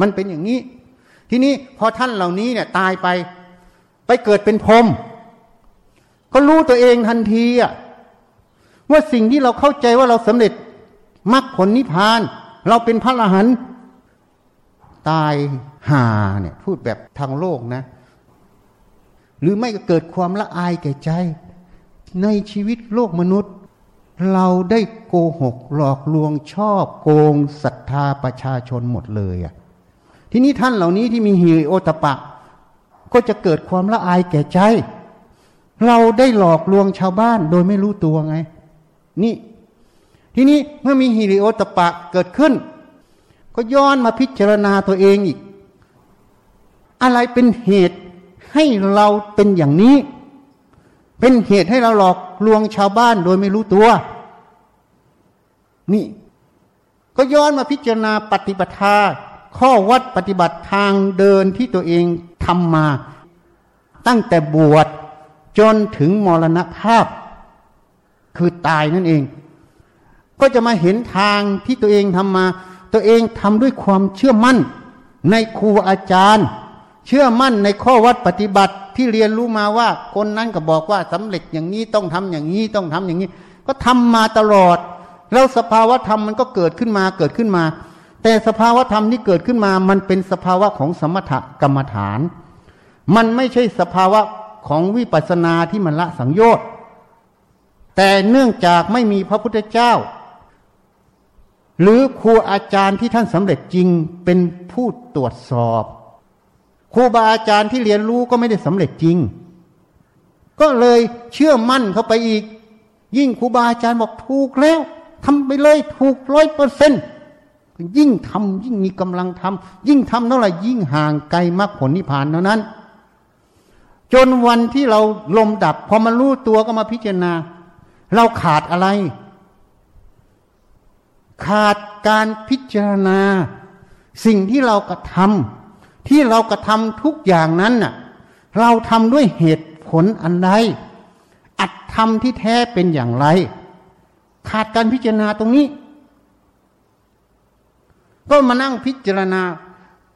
มันเป็นอย่างนี้ ทีนี้พอท่านเหล่านี้เนี่ยตายไป ไปเกิดเป็นพรหมก็รู้ตัวเองทันทีอะว่าสิ่งที่เราเข้าใจว่าเราสำเร็จมรรคผลนิพพาน เราเป็นพระอรหันต์ตายหาเนี่ย พูดแบบทางโลกนะ หรือไม่ก็เกิดความละอายแก่ใจ ในชีวิตโลกมนุษย์ เราได้โกหกหลอกลวงชอบโกงศรัทธาประชาชนหมดเลยอะ่ะ ทีนี้ท่านเหล่านี้ที่มีหิริโอตปะ ก็จะเกิดความละอายแก่ใจ เราได้หลอกลวงชาวบ้านโดยไม่รู้ตัวไง นี่ ทีนี้เมื่อมีหิริโอตปะเกิดขึ้น ก็ย้อนมาพิจารณาตัวเองอีก อะไรเป็นเหตุให้เราเป็นอย่างนี้ เป็นเหตุให้เราหลอกลวงชาวบ้านโดยไม่รู้ตัว นี่ ก็ย้อนมาพิจารณาปฏิปทาข้อวัดปฏิบัติทางเดินที่ตัวเอง ทำมา ตั้งแต่บวชจนถึงมรณภาพ คือตายนั่นเอง ก็จะมาเห็นทางที่ตัวเองทำมา ตัวเองทำด้วยความเชื่อมั่น ในครูอาจารย์ เชื่อมั่นในข้อวัดปฏิบัติที่เรียนรู้มาว่าคนนั้นก็บอกว่าสำเร็จอย่างนี้ต้องทำอย่างนี้ต้องทำอย่างนี้ ก็ทำมาตลอด แล้วสภาวะธรรมมันก็เกิดขึ้นมาเกิดขึ้นมา แต่สภาวะธรรมที่เกิดขึ้นมา มันเป็นสภาวะของสมถกรรมฐาน มันไม่ใช่สภาวะของวิปัสสนาที่มันละสังโยชน์ แต่เนื่องจากไม่มีพระพุทธเจ้า หรือครูอาจารย์ที่ท่านสำเร็จจริงเป็นผู้ตรวจสอบ ครูบาอาจารย์ที่เรียนรู้ก็ไม่ได้สำเร็จจริง ก็เลยเชื่อมั่นเข้าไปอีก ยิ่งครูบาอาจารย์บอกถูกแล้วทำไปเลยถูกร้อยเปอร์เซ็นต์ ยิ่งทำยิ่งมีกำลังทำยิ่งทำเท่าไหร่ยิ่งห่างไกลมรรคผลนิพพานเท่านั้น จนวันที่เราลมดับ พอมารู้ตัวก็มาพิจารณา เราขาดอะไร ขาดการพิจารณา สิ่งที่เรากระทำที่เรากระทำทุกอย่างนั้นน่ะ เราทำด้วยเหตุผลอันใดอัดทำที่แท้เป็นอย่างไร ขาดการพิจารณาตรงนี้ ก็มานั่งพิจารณา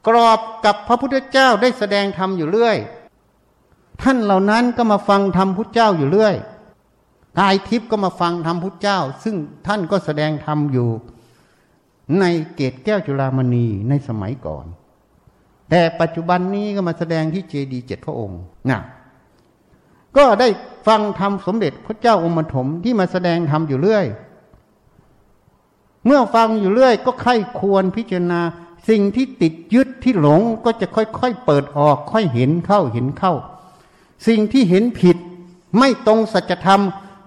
กรอบกับพระพุทธเจ้าได้แสดงธรรมอยู่เรื่อย ท่านเหล่านั้นก็มาฟังธรรมพุทธเจ้าอยู่เรื่อยกายทิพย์ก็มาฟังธรรมพุทธเจ้า ซึ่งท่านก็แสดงธรรมอยู่ ในเกตแก้วจุฬามณีในสมัยก่อน แต่ปัจจุบันนี้ก็มาแสดงที่เจดีเจ็ดพระองค์นะก็ได้ฟังธรรมสมเด็จพระเจ้าองค์มถมที่มาแสดงธรรมอยู่เรื่อย เมื่อฟังอยู่เรื่อย ก็ค่อยควรพิจารณา สิ่งที่ติดยึดที่หลงก็จะค่อยๆเปิดออกค่อยเห็นเข้าเห็นเข้า สิ่งที่เห็นผิด ไม่ตรงสัจธรรม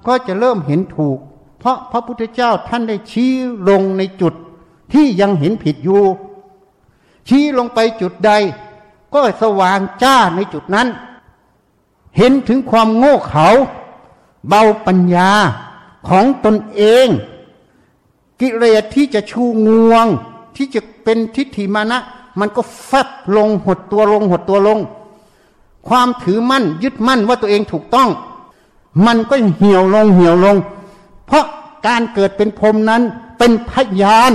ก็จะเริ่มเห็นถูก เพราะพระพุทธเจ้าท่านได้ชี้ลงในจุดที่ยังเห็นผิดอยู่ ชี้ลงไปจุดใด ก็สว่างจ้าในจุดนั้น เห็นถึงความโง่เขลาเบาปัญญาของตนเอง กิเลสที่จะชูงวง ที่จะเป็นทิฏฐิมานะ มันก็แฟบลงหดตัวลงหดตัวลง ความถือมั่นยึดมั่นว่าตัวเองถูกต้อง มันก็เหี่ยวลงเหี่ยวลง เพราะการเกิดเป็นพรมนั้นเป็นพยาน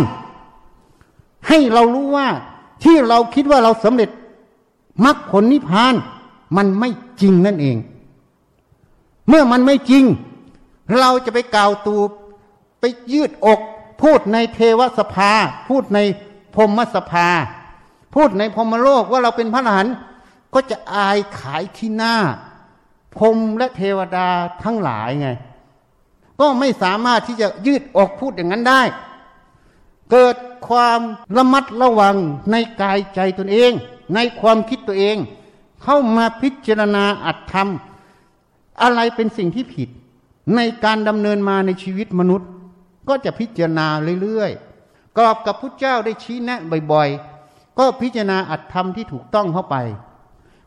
ให้เรารู้ว่าที่เราคิดว่าเราสำเร็จมรรคผลนิพพาน มันไม่จริงนั่นเอง เมื่อมันไม่จริง เราจะไปกล่าวตูไปยืดอก พูดในเทวสภา พูดในพรมสภา พูดในพรมโลกว่าเราเป็นพระอรหันต์ก็จะอายขายที่หน้า พรมและเทวดาทั้งหลายไง ก็ไม่สามารถที่จะยืดออกพูดอย่างนั้นได้ เกิดความระมัดระวังในกายใจตนเอง ในความคิดตัวเอง เข้ามาพิจารณาอัตธรรม อะไรเป็นสิ่งที่ผิด ในการดำเนินมาในชีวิตมนุษย์ ก็จะพิจารณาเรื่อยๆกรอบกับพุทธเจ้าได้ชี้แนะบ่อยๆ ก็พิจารณาอัตธรรมที่ถูกต้องเข้าไป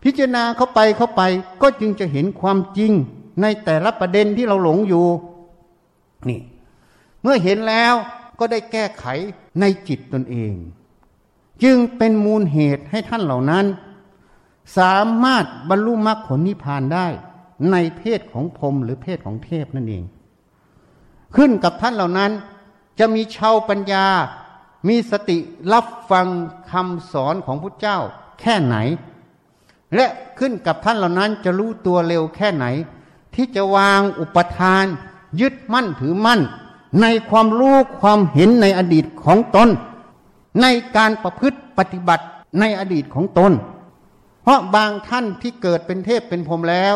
พิจารณาเข้าไปเข้าไป ก็จึงจะเห็นความจริงในแต่ละประเด็นที่เราหลงอยู่นี่ เมื่อเห็นแล้วก็ได้แก้ไขในจิตตนเอง จึงเป็นมูลเหตุให้ท่านเหล่านั้น สามารถบรรลุมรรคผลนิพพานได้ในเพศของพรมหรือเพศของเทพนั่นเอง ขึ้นกับท่านเหล่านั้น จะมีชาวปัญญา มีสติรับฟังคำสอนของพระเจ้าแค่ไหน และขึ้นกับท่านเหล่านั้นจะรู้ตัวเร็วแค่ไหน ที่จะวางอุปทาน ยึดมั่นถือมั่น ในความรู้ความเห็นในอดีตของตน ในการประพฤติปฏิบัติในอดีตของตน เพราะบางท่านที่เกิดเป็นเทพเป็นพรหมแล้ว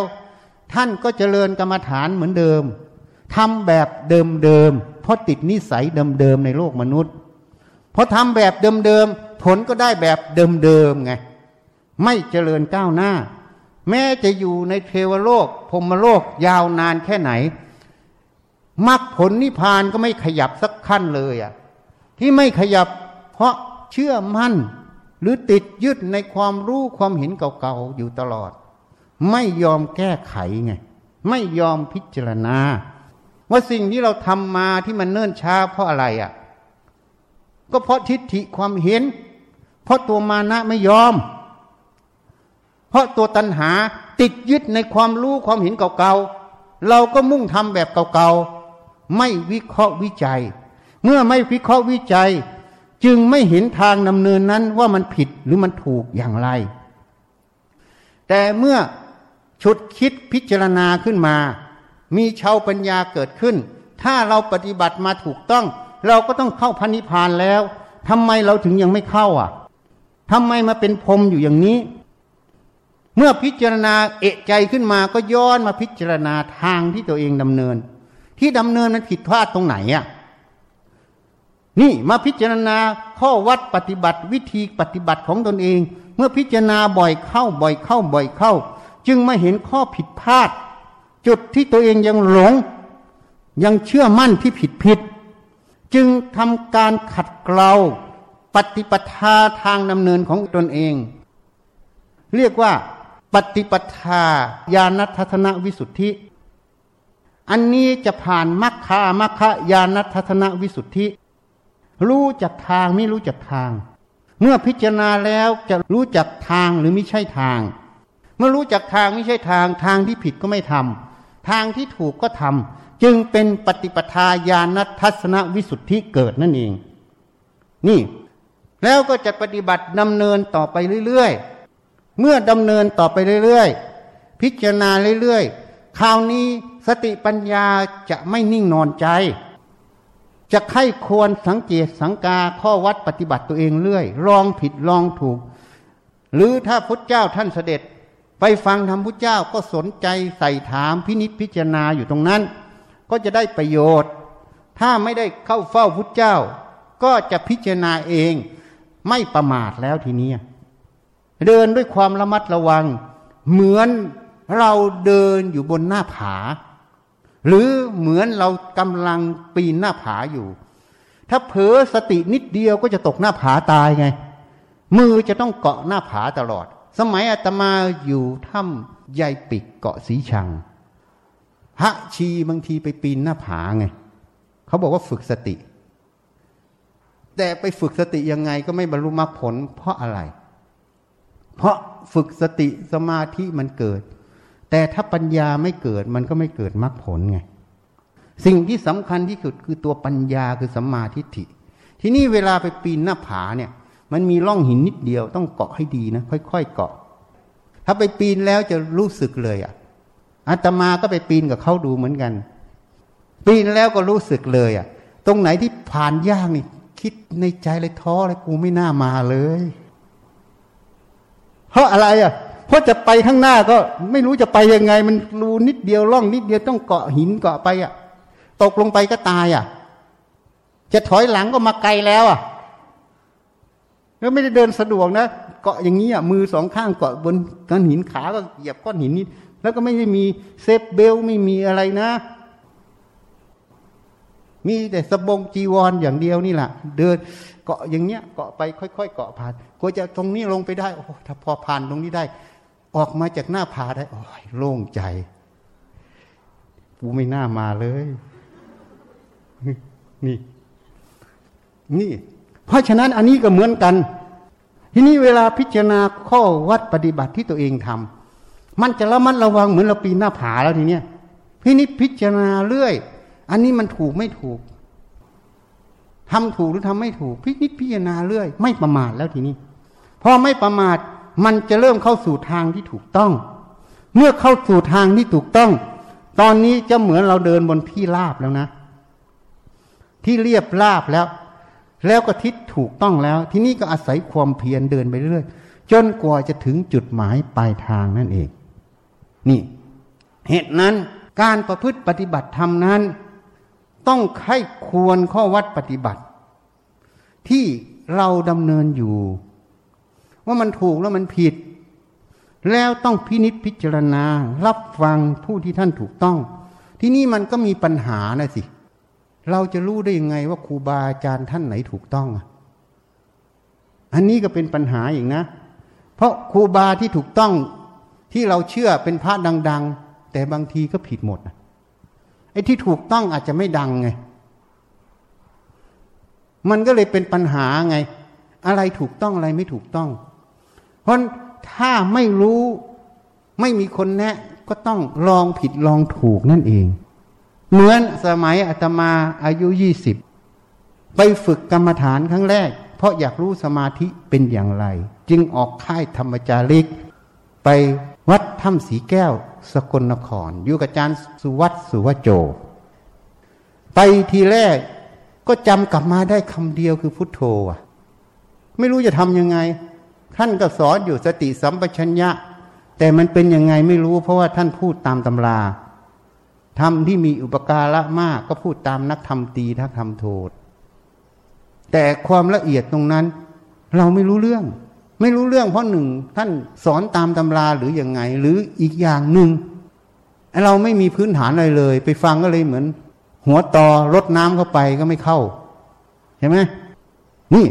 ท่านก็เจริญกรรมฐานเหมือนเดิม ทำแบบเดิมๆเพราะติดนิสัยเดิมๆในโลกมนุษย์พอทำแบบเดิมๆผลก็ได้แบบเดิมๆไงไม่เจริญก้าวหน้า แม้จะอยู่ในเทวโลกพรมโลกยาวนานแค่ไหนมรรคผลนิพพานก็ไม่ขยับสักขั้นเลยอะ ที่ไม่ขยับเพราะเชื่อมั่น หรือติดยึดในความรู้ความเห็นเก่าๆอยู่ตลอด ไม่ยอมแก้ไขไง ไม่ยอมพิจารณา ว่าสิ่งที่เราทำมาที่มันเนิ่นช้าเพราะอะไรอะ ก็เพราะทิฏฐิความเห็น เพราะตัวมานะไม่ยอม เพราะตัวตัณหาติดยึดในความรู้ความเห็นเก่าๆ เราก็มุ่งทำแบบเก่าๆ ไม่วิเคราะห์วิจัย เมื่อไม่วิเคราะห์วิจัย จึงไม่เห็นทางดำเนินนั้นว่ามันผิดหรือมันถูกอย่างไร แต่เมื่อฉุดคิดพิจารณาขึ้นมา มีชาวปัญญาเกิดขึ้น ถ้าเราปฏิบัติมาถูกต้อง เราก็ต้องเข้าพันิพานแล้วทำไมเราถึงยังไม่เข้าอะทำไมมาเป็นพรมอยู่อย่างนี้ เมื่อพิจารณาเอะใจขึ้นมาก็ย้อนมาพิจารณาทางที่ตัวเองดำเนิน ที่ดำเนินมันผิดพลาดตรงไหนอะนี่มาพิจารณาข้อวัดปฏิบัติวิธีปฏิบัติของตนเอง เมื่อพิจารณาบ่อยเข้าบ่อยเข้าบ่อยเข้า จึงมาเห็นข้อผิดพลาด จุดที่ตัวเองยังหลง ยังเชื่อมั่นที่ผิดผิด จึงทำการขัดเกลาปฏิปทาทางดำเนินของตนเอง เรียกว่า ปฏิปทาญาณทัศนวิสุทธิ อันนี้จะผ่านมัคคามัคคายาณทัศนวิสุทธิ รู้จักทางไม่รู้จักทาง เมื่อพิจารณาแล้วจะรู้จักทางหรือไม่ใช่ทาง เมื่อรู้จักทางไม่ใช่ทางทางที่ผิดก็ไม่ทำ ทางที่ถูกก็ทำจึงเป็นปฏิปทาญาณทัศนวิสุทธิเกิดนั่นเอง นี่ แล้วก็จะปฏิบัติดำเนินต่อไปเรื่อยๆ เมื่อดำเนินต่อไปเรื่อยๆ พิจารณาเรื่อยๆ คราวนี้สติปัญญาจะไม่นิ่งนอนใจ จะไข้ควรสังเกตสังกาข้อวัดปฏิบัติตัวเองเรื่อย ลองผิดลองถูก หรือถ้าพุทธเจ้าท่านเสด็จ ไปฟังธรรมพุทธเจ้าก็สนใจใส่ถามพินิษพิจารณาอยู่ตรงนั้น ก็จะได้ประโยชน์ ถ้าไม่ได้เข้าเฝ้าพุทธเจ้า ก็จะพิจารณาเองไม่ประมาทแล้วทีนี้เดินด้วยความระมัดระวัง เหมือนเราเดินอยู่บนหน้าผา หรือเหมือนเรากำลังปีนหน้าผาอยู่ ถ้าเผลอสตินิดเดียวก็จะตกหน้าผาตายไง มือจะต้องเกาะหน้าผาตลอด สมัยอาตมาอยู่ถ้ำยายปิกเกาะสีชัง พระชีบางทีไปปีนหน้าผาไง เขาบอกว่าฝึกสติ แต่ไปฝึกสติยังไงก็ไม่บรรลุมรรคผล เพราะอะไร เพราะฝึกสติสมาธิมันเกิด แต่ถ้าปัญญาไม่เกิดมันก็ไม่เกิดมรรคผลไง สิ่งที่สำคัญที่สุดคือตัวปัญญาคือสัมมาทิฏฐิ ทีนี้เวลาไปปีนหน้าผาเนี่ย มันมีร่องหินนิดเดียวต้องเกาะให้ดีนะ ค่อยๆเกาะ ถ้าไปปีนแล้วจะรู้สึกเลยอะอาตมาก็ไปปีนกับเขาดูเหมือนกัน ปีนแล้วก็รู้สึกเลยอะ ตรงไหนที่ผ่านยากนี่ คิดในใจเลยท้อเลยกูไม่น่ามาเลย เพราะอะไรอะเพราะจะไปข้างหน้าก็ไม่รู้จะไปยังไง มันรูนิดเดียวล่องนิดเดียวต้องเกาะหินเกาะไปอะ ตกลงไปก็ตายอะ จะถอยหลังก็มาไกลแล้วอะ แล้วไม่ได้เดินสะดวกนะ เกาะอย่างนี้อะมือสองข้างเกาะบนก้อนหินขาก็เหยียบก้อนหินนิดแล้วก็ไม่ได้มีเซฟเบลไม่มีอะไรนะ มีแต่สบงจีวรอย่างเดียวนี่แหละเดินเกาะอย่างเนี้ยเกาะไปค่อยๆเกาะผ่านกลัวจะตรงนี้ลงไปได้โอ้ถ้าพอผ่านตรงนี้ได้ ออกมาจากหน้าผาได้โอ้ยโล่งใจกูไม่น่ามาเลย นี่ นี่ เพราะฉะนั้นอันนี้ก็เหมือนกัน ทีนี้เวลาพิจารณาข้อวัดปฏิบัติที่ตัวเองทำมันจะระมัดระวังเหมือนเราปีนหน้าผาแล้วทีเนี้ยพี่นิพิจารณาเรื่อย อันนี้มันถูกไม่ถูกทำถูกหรือทำไม่ถูก พินิจพิจารณาเรื่อย ไม่ประมาทแล้วทีนี้พอไม่ประมาทมันจะเริ่มเข้าสู่ทางที่ถูกต้อง เมื่อเข้าสู่ทางที่ถูกต้อง ตอนนี้จะเหมือนเราเดินบนที่ราบแล้วนะ ที่เรียบราบแล้ว แล้วก็ทิศถูกต้องแล้ว ที่นี่ก็อาศัยความเพียรเดินไปเรื่อยจนกว่าจะถึงจุดหมายปลายทางนั่นเอง นี่ เหตุนั้นการประพฤติปฏิบัติธรรมนั้น ต้องไข้ควรข้อวัดปฏิบัติ ที่เราดำเนินอยู่ ว่ามันถูกแล้วมันผิด แล้วต้องพินิษพิจารณา รับฟังผู้ที่ท่านถูกต้อง ที่นี่มันก็มีปัญหานะสิเเราจะรู้ได้ยังไงว่าครูบาอาจารย์ท่านไหนถูกต้องอะอันนี้ก็เป็นปัญหาอีกนะ เพราะครูบาที่ถูกต้องที่เราเชื่อเป็นพระดัง ๆ แต่บางทีก็ผิดหมดไอ้ที่ถูกต้องอาจจะไม่ดังไง มันก็เลยเป็นปัญหาไง อะไรถูกต้องอะไรไม่ถูกต้อง เพราะถ้าไม่รู้ไม่มีคนแนะ ก็ต้องลองผิดลองถูกนั่นเอง เหมือนสมัยอาตมาอายุยี่สิบไปฝึกกรรมฐานครั้งแรก เพราะอยากรู้สมาธิเป็นอย่างไร จึงออกค่ายธรรมจาริก ไปวัดถ้ำสีแก้ว สกลนคร อยู่กับอาจารย์สุวัตสุวโจ ไปทีแรกก็จำกลับมาได้คำเดียวคือพุทโธอะ ไม่รู้จะทำยังไง ท่านก็สอนอยู่สติสัมปชัญญะ แต่มันเป็นยังไงไม่รู้เพราะว่าท่านพูดตามตำรา ธรรมที่มีอุปการะมากก็พูดตามนักธรรมตีนักธรรมโทษ แต่ความละเอียดตรงนั้น เราไม่รู้เรื่อง ไม่รู้เรื่องเพราะหนึ่งท่านสอนตามตำราหรืออยังไง หรืออีกอย่างหนึ่งเราไม่มีพื้นฐานอะไรเลย ไปฟังก็เลยเหมือน หัวต่อรดน้ำเข้าไปก็ไม่เข้าใช่ไหมนี่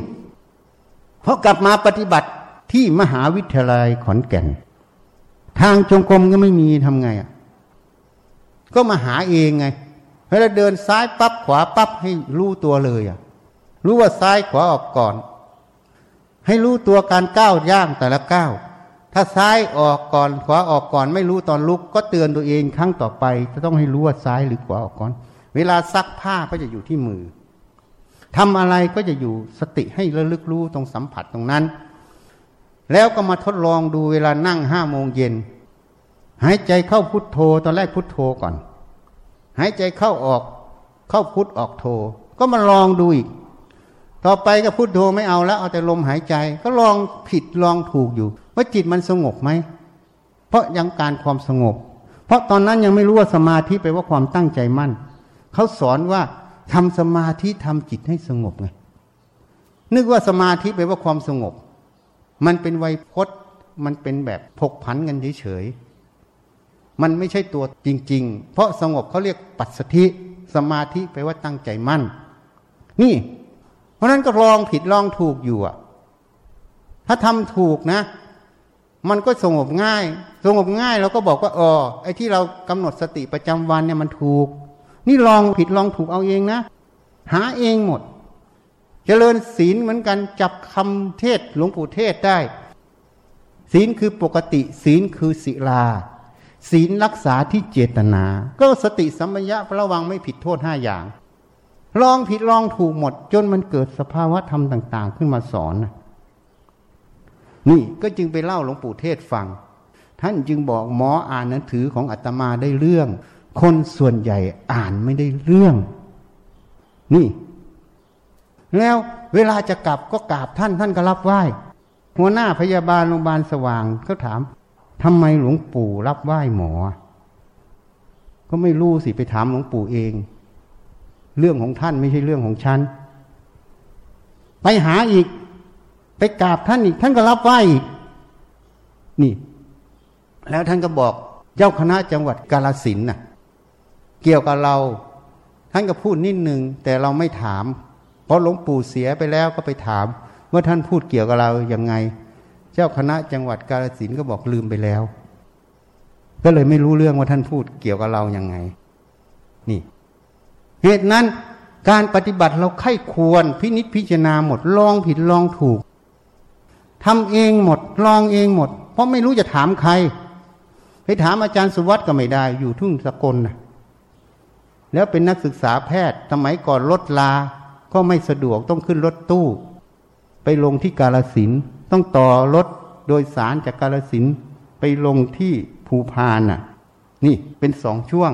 พอกลับมาปฏิบัติที่มหาวิทยาลัยขอนแก่น ทางจงกรมก็ไม่มีทำไงอะ ก็มาหาเองไงเวลาเดินซ้ายปั๊บขวาปั๊บให้รู้ตัวเลยอะ รู้ว่าซ้ายขวาออกก่อน ให้รู้ตัวการก้าวย่างแต่ละก้าวถ้าซ้ายออกก่อนขวาออกก่อน ไม่รู้ตอนลุก ก็เตือนตัวเองครั้งต่อไป จะต้องให้รู้ว่าซ้ายหรือขวาออกก่อน เวลาซักผ้าก็จะอยู่ที่มือทำอะไรก็จะอยู่สติให้ระลึกรู้ตรงสัมผัสตรงนั้น แล้วก็มาทดลองดูเวลานั่งห้าโมงเย็น หายใจเข้าพุทโธตอนแรกพุทโธก่อน หายใจเข้าออก เข้าพุทออกโธก็มาลองดูอีก ต่อไปก็พุทโธไม่เอาแล้วเอาแต่ลมหายใจ ก็ลองผิดลองถูกอยู่ ว่าจิตมันสงบไหมเพราะยังการความสงบ เพราะตอนนั้นยังไม่รู้ว่าสมาธิไปว่าความตั้งใจมั่นเขาสอนว่าทำสมาธิทำจิตให้สงบไงนึกว่าสมาธิไปว่าความสงบ มันเป็นไวยพจน์มันเป็นแบบพกผันกันเฉย มันไม่ใช่ตัวจริง ๆ เพราะสงบเขาเรียกปัสสธิ สมาธิไปว่าตั้งใจมั่น นี่ เพราะนั้นก็ลองผิดลองถูกอยู่อะถ้าทำถูกนะ มันก็สงบง่าย สงบง่ายเราก็บอกว่าอ๋อไอ้ที่เรากำหนดสติประจำวันเนี่ยมันถูก นี่ลองผิดลองถูกเอาเองนะ หาเองหมดเจริญศีลเหมือนกันจับคำเทศหลวงปู่เทศได้ ศีลคือปกติ ศีลคือศิลา ศีลรักษาที่เจตนา ก็สติสัมปญะระวังไม่ผิดโทษห้าอย่างลองผิดลองถูกหมด จนมันเกิดสภาวะธรรมต่าง ๆ ขึ้นมาสอนนี่ก็จึงไปเล่าหลวงปู่เทศฟัง ท่านจึงบอกหมออ่านหนังสือของอาตมาได้เรื่อง คนส่วนใหญ่อ่านไม่ได้เรื่อง นี่ แล้วเวลาจะกลับก็กราบท่านท่านก็รับไหว้หัวหน้าพยาบาลโรงพยาบาลสว่างเขาถาม ทำไมหลวงปู่รับไหว้หมอ ก็ไม่รู้สิไปถามหลวงปู่เอง เรื่องของท่านไม่ใช่เรื่องของฉัน ไปหาอีก ไปกราบท่านอีก ท่านก็รับไหว้อีก นี่ แล้วท่านก็บอกเจ้าคณะจังหวัดกาลสินน่ะ เกี่ยวกับเรา ท่านก็พูดนิดนึง แต่เราไม่ถาม เพราะหลวงปู่เสียไปแล้วก็ไปถาม ว่าท่านพูดเกี่ยวกับเราอย่างไง เจ้าคณะจังหวัดกาฬสินก็บอกลืมไปแล้ว ก็เลยไม่รู้เรื่องว่าท่านพูดเกี่ยวกับเรายัางไง นี่ เหตุนั้นการปฏิบัติเราไข้ควรพินิษพิจารณาหมดลองผิดลองถูกทำเองหมด ลองเองหมด เพราะไม่รู้จะถามใครไปถามอาจารย์สุวัตก็ไม่ได้ อยู่ทุ่งสกลนะแล้วเป็นนักศึกษาแพทย์สมัยก่อนรถลา ก็ไม่สะดวกต้องขึ้นรถตู้ ไปลงที่กาลสิน ต้องต่อรถโดยสารจากกาลสินไปลงที่ภูพานน่ะ นี่เป็นสองช่วง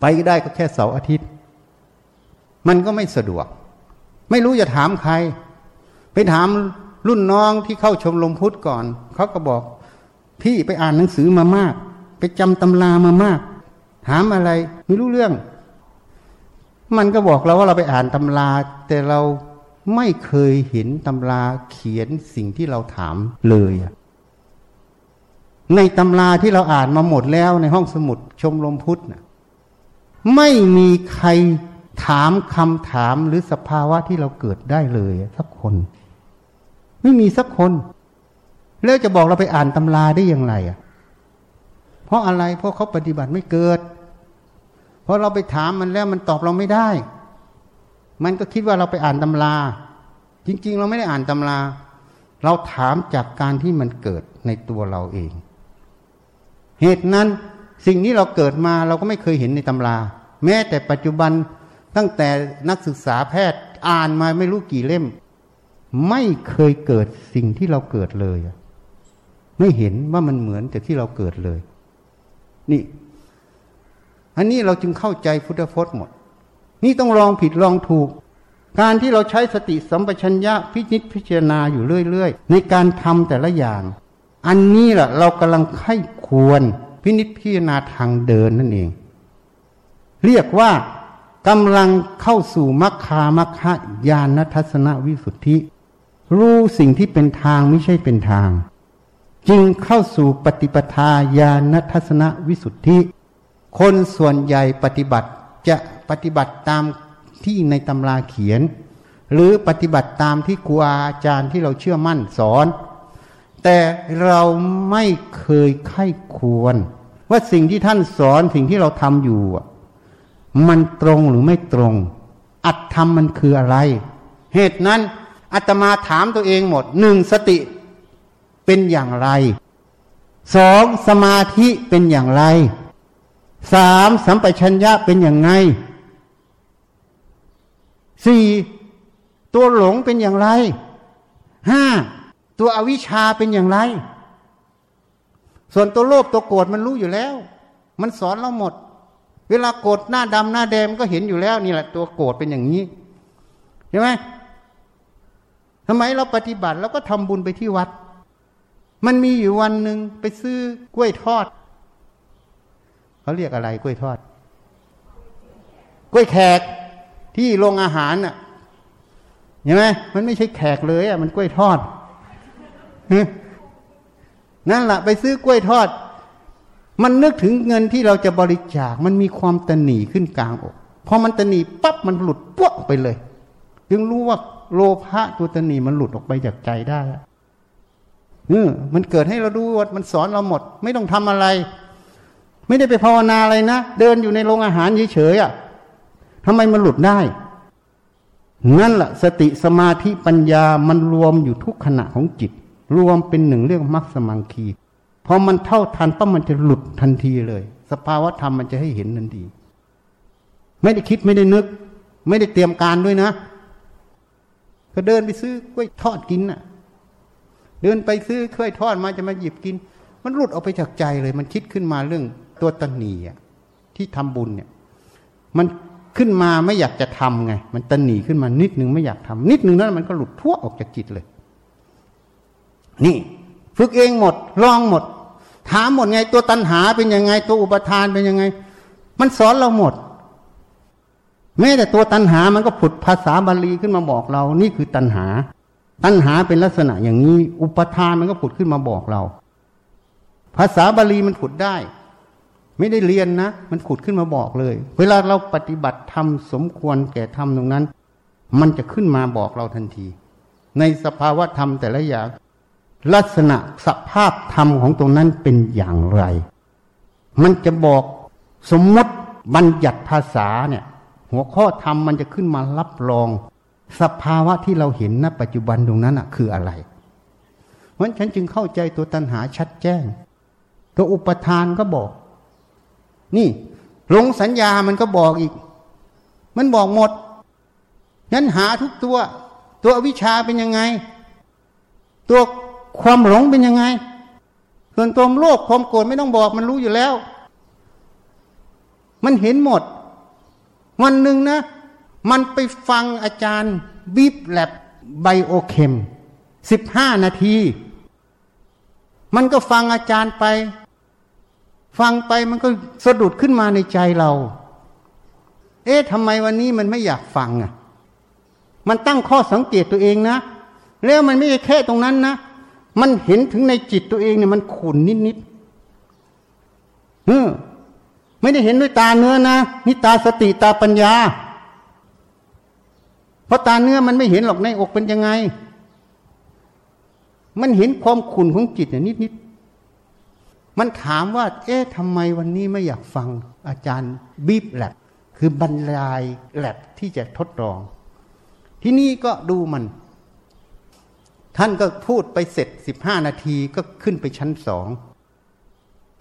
ไปได้ก็แค่เสาร์อาทิตย์ มันก็ไม่สะดวก ไม่รู้จะถามใคร ไปถามรุ่นน้องที่เข้าชมรมพุทธก่อน เขาก็บอก พี่ไปอ่านหนังสือมามาก ไปจำตำรามามาก ถามอะไร ไม่รู้เรื่อง มันก็บอกเราว่าเราไปอ่านตำราแต่เรา ไม่เคยเห็นตำราเขียนสิ่งที่เราถามเลยในตำราที่เราอ่านมาหมดแล้วในห้องสมุดชมรมพุทธนะไม่มีใครถามคำถามหรือสภาวะที่เราเกิดได้เลยสักคน ไม่มีสักคน แล้วจะบอกเราไปอ่านตำราได้อย่างไรอะ เพราะอะไรเพราะเขาปฏิบัติไม่เกิด เพราะเราไปถามมันแล้วมันตอบเราไม่ได้ มันก็คิดว่าเราไปอ่านตำรา จริง ๆ เราไม่ได้อ่านตำรา เราถามจากการที่มันเกิดในตัวเราเอง เหตุนั้นสิ่งนี้เราเกิดมาเราก็ไม่เคยเห็นในตำรา แม้แต่ปัจจุบันตั้งแต่นักศึกษาแพทย์อ่านมาไม่รู้กี่เล่ม ไม่เคยเกิดสิ่งที่เราเกิดเลย ไม่เห็นว่ามันเหมือนแต่ที่เราเกิดเลย นี่ อันนี้เราจึงเข้าใจพุทธพจน์หมด นี่ต้องลองผิดลองถูก การที่เราใช้สติสัมปชัญญะพิจิตพิจารณาอยู่เรื่อย ๆ ในการทำแต่ละอย่าง อันนี้แหละเรากำลังไข้ควรพินิจพิจารณาทางเดินนั่นเอง เรียกว่ากำลังเข้าสู่มัคคามัคคายานทัศนวิสุทธิ รู้สิ่งที่เป็นทางไม่ใช่เป็นทาง จึงเข้าสู่ปฏิปทาญาณทัศนวิสุทธิ คนส่วนใหญ่ปฏิบัติจะ ปฏิบัติตามที่ในตำราเขียน หรือปฏิบัติตามที่ครูอาจารย์ที่เราเชื่อมั่นสอน แต่เราไม่เคยไข้ควร ว่าสิ่งที่ท่านสอนสิ่งที่เราทำอยู่ มันตรงหรือไม่ตรง อัตธรรมมันคืออะไร เหตุนั้นอาตมาถามตัวเองหมดหนึ่งสติเป็นอย่างไรสองสมาธิเป็นอย่างไรสามสัมปชัญญะเป็นอย่างไง สี่ตัวหลงเป็นอย่างไรห้าตัวอวิชชาเป็นอย่างไร ส่วนตัวโลภตัวโกรธมันรู้อยู่แล้ว มันสอนเราหมด เวลาโกรธหน้าดำหน้าแดงก็เห็นอยู่แล้ว นี่แหละตัวโกรธเป็นอย่างนี้ใช่ไหมทำไมเราปฏิบัติแล้วก็ทำบุญไปที่วัด มันมีอยู่วันหนึ่งไปซื้อกล้วยทอดเขาเรียกอะไรกล้วยทอด กล้วยแขก ที่โรงอาหารน่ะเห็นไหมมันไม่ใช่แขกเลยอะมันกล้วยทอดนั่นแหละไปซื้อกล้วยทอด มันนึกถึงเงินที่เราจะบริจาค มันมีความตนีขึ้นกลางอกพอมันตนีปั๊บมันหลุดปุ๊บไปเลย จึงรู้ว่าโลภะตัวตนีมันหลุดออกไปจากใจได้เออมันเกิดให้เราดูว่ามันสอนเราหมด ไม่ต้องทำอะไร ไม่ได้ไปภาวนาอะไรนะ เดินอยู่ในโรงอาหารเฉยๆอะ ทำไมมันหลุดได้นั่นแหละสติสมาธิปัญญามันรวมอยู่ทุกขณะของจิต รวมเป็นหนึ่งเรื่องมรรคสมังคีพอมันเท่าทันปั๊บมันจะหลุดทันทีเลย สภาวะธรรมมันจะให้เห็นทันทีไม่ได้คิดไม่ได้นึก ไม่ได้เตรียมการด้วยนะ ก็เดินไปซื้อกล้วยทอดกินน่ะ เดินไปซื้อกล้วยทอดมาจะมาหยิบกิน มันหลุดออกไปจากใจเลย มันคิดขึ้นมาเรื่องตัวตนีอะที่ทำบุญเนี่ย มัน ขึ้นมาไม่อยากจะทำไง มันตันหนีขึ้นมานิดนึงไม่อยากทำนิดนึงนั้นมันก็หลุดทั่วออกจากจิตเลย นี่ ฝึกเองหมด ลองหมด ถามหมดไง ตัวตัณหาเป็นยังไง ตัวอุปทานเป็นยังไง มันสอนเราหมด แม้แต่ตัวตัณหามันก็ผุดภาษาบาลีขึ้นมาบอกเรา นี่คือตัณหา ตัณหาเป็นลักษณะอย่างนี้ อุปทานมันก็ผุดขึ้นมาบอกเรา ภาษาบาลีมันผุดได้ ไม่ได้เรียนนะ มันผุดขึ้นมาบอกเลย เวลาเราปฏิบัติธรรมสมควรแก่ธรรมตรงนั้น มันจะขึ้นมาบอกเราทันที ในสภาวะธรรมแต่ละอย่างลักษณะสภาพธรรมของตรงนั้นเป็นอย่างไร มันจะบอกสมมติบัญญัติภาษาเนี่ย หัวข้อธรรมมันจะขึ้นมารับรอง สภาวะที่เราเห็นณปัจจุบันตรงนั้นคืออะไรเพราะฉันจึงเข้าใจตัวตัณหาชัดแจ้ง ตัวอุปทานก็บอก นี่หลงสัญญามันก็บอกอีก มันบอกหมดงั้นหาทุกตัว ตัววิชาเป็นยังไง ตัวความหลงเป็นยังไง ส่วนตัวโลภความโกรธไม่ต้องบอกมันรู้อยู่แล้ว มันเห็นหมด วันหนึ่งนะ มันไปฟังอาจารย์บีบแลบไบโอเคมสิบห้านาที มันก็ฟังอาจารย์ไป ฟังไปมันก็สะดุดขึ้นมาในใจเรา เอ๊ะทำไมวันนี้มันไม่อยากฟังอะ มันตั้งข้อสังเกตตัวเองนะ แล้วมันไม่ใช่แค่ตรงนั้นนะ มันเห็นถึงในจิตตัวเองเนี่ยมันขุนนิดนิดเออไม่ได้เห็นด้วยตาเนื้อนะนี่ตาสติตาปัญญา เพราะตาเนื้อมันไม่เห็นหรอกในอกเป็นยังไง มันเห็นความขุนของจิตเนี่ยนิดนิด มันถามว่า เอ๊ะทำไมวันนี้ไม่อยากฟังอาจารย์บีบแลบคือบรรยายแลบที่จะทดลอง ที่นี่ก็ดูมัน ท่านก็พูดไปเสร็จสิบห้านาทีก็ขึ้นไปชั้นสอง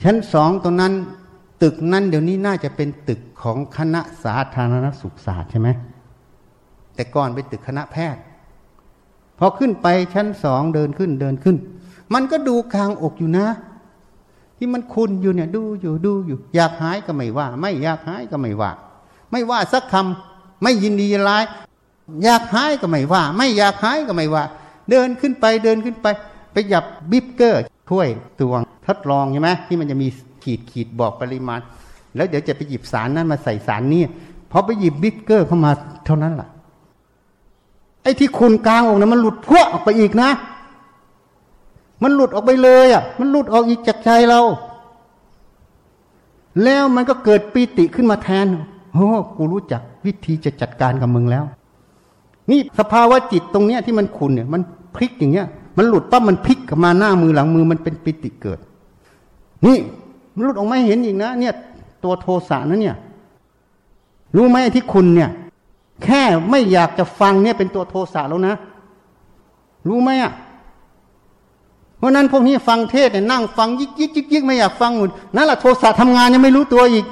ชั้นสองตรงนั้น ตึกนั้นเดี๋ยวนี้น่าจะเป็นตึกของคณะสาธารณสุขศาสตร์ใช่ไหมแต่ก่อนไปตึกคณะแพทย์ พอขึ้นไปชั้นสองเดินขึ้นเดินขึ้น มันก็ดูกลางอกอยู่นะ ที่มันคุณอยู่เนี่ย ดูอยู่ดูอยู่ อยากหายก็ไม่ว่า ไม่อยากหายก็ไม่ว่า ไม่ว่าสักคำไม่ยินดียินร้าย อยากหายก็ไม่ว่า ไม่อยากหายก็ไม่ว่า เดินขึ้นไปเดินขึ้นไป ไปหยับบิบเกอร์ถ้วยตวงทดลองใช่ไหมที่มันจะมีขีดขีดบอกปริมาณ แล้วเดี๋ยวจะไปหยิบสารนั้นมาใส่สารนี้พอไปหยิบบิ๊กเกอร์เข้ามาเท่านั้นแหละไอ้ที่คุณกลางออกนะมันหลุดพวกออกไปอีกนะ มันหลุดออกไปเลยอะ มันหลุดออกอีกจากใจเรา แล้วมันก็เกิดปีติขึ้นมาแทนโอ้กูรู้จักวิธีจะจัดการกับมึงแล้ว นี่สภาวะจิตตรงเนี้ยที่มันขุนเนี่ย มันพลิกอย่างเงี้ย มันหลุดปั๊บมันพลิกกลับมาหน้ามือหลังมือมันเป็นปิติเกิด นี่มันหลุดออกมาเห็นอีกนะ เนี่ย ตัวโทสะนะเนี่ย รู้ไหมที่คุณเนี่ย แค่ไม่อยากจะฟังเนี่ยเป็นตัวโทสะแล้วนะ รู้ไหมอะ เพราะนั้นพวกนี้ฟังเทศเนี่ยนั่งฟังยิกยิกยิกยิกไม่อยากฟังหมดนั่นแหละโทสะทำงานยังไม่รู้ตัวอีก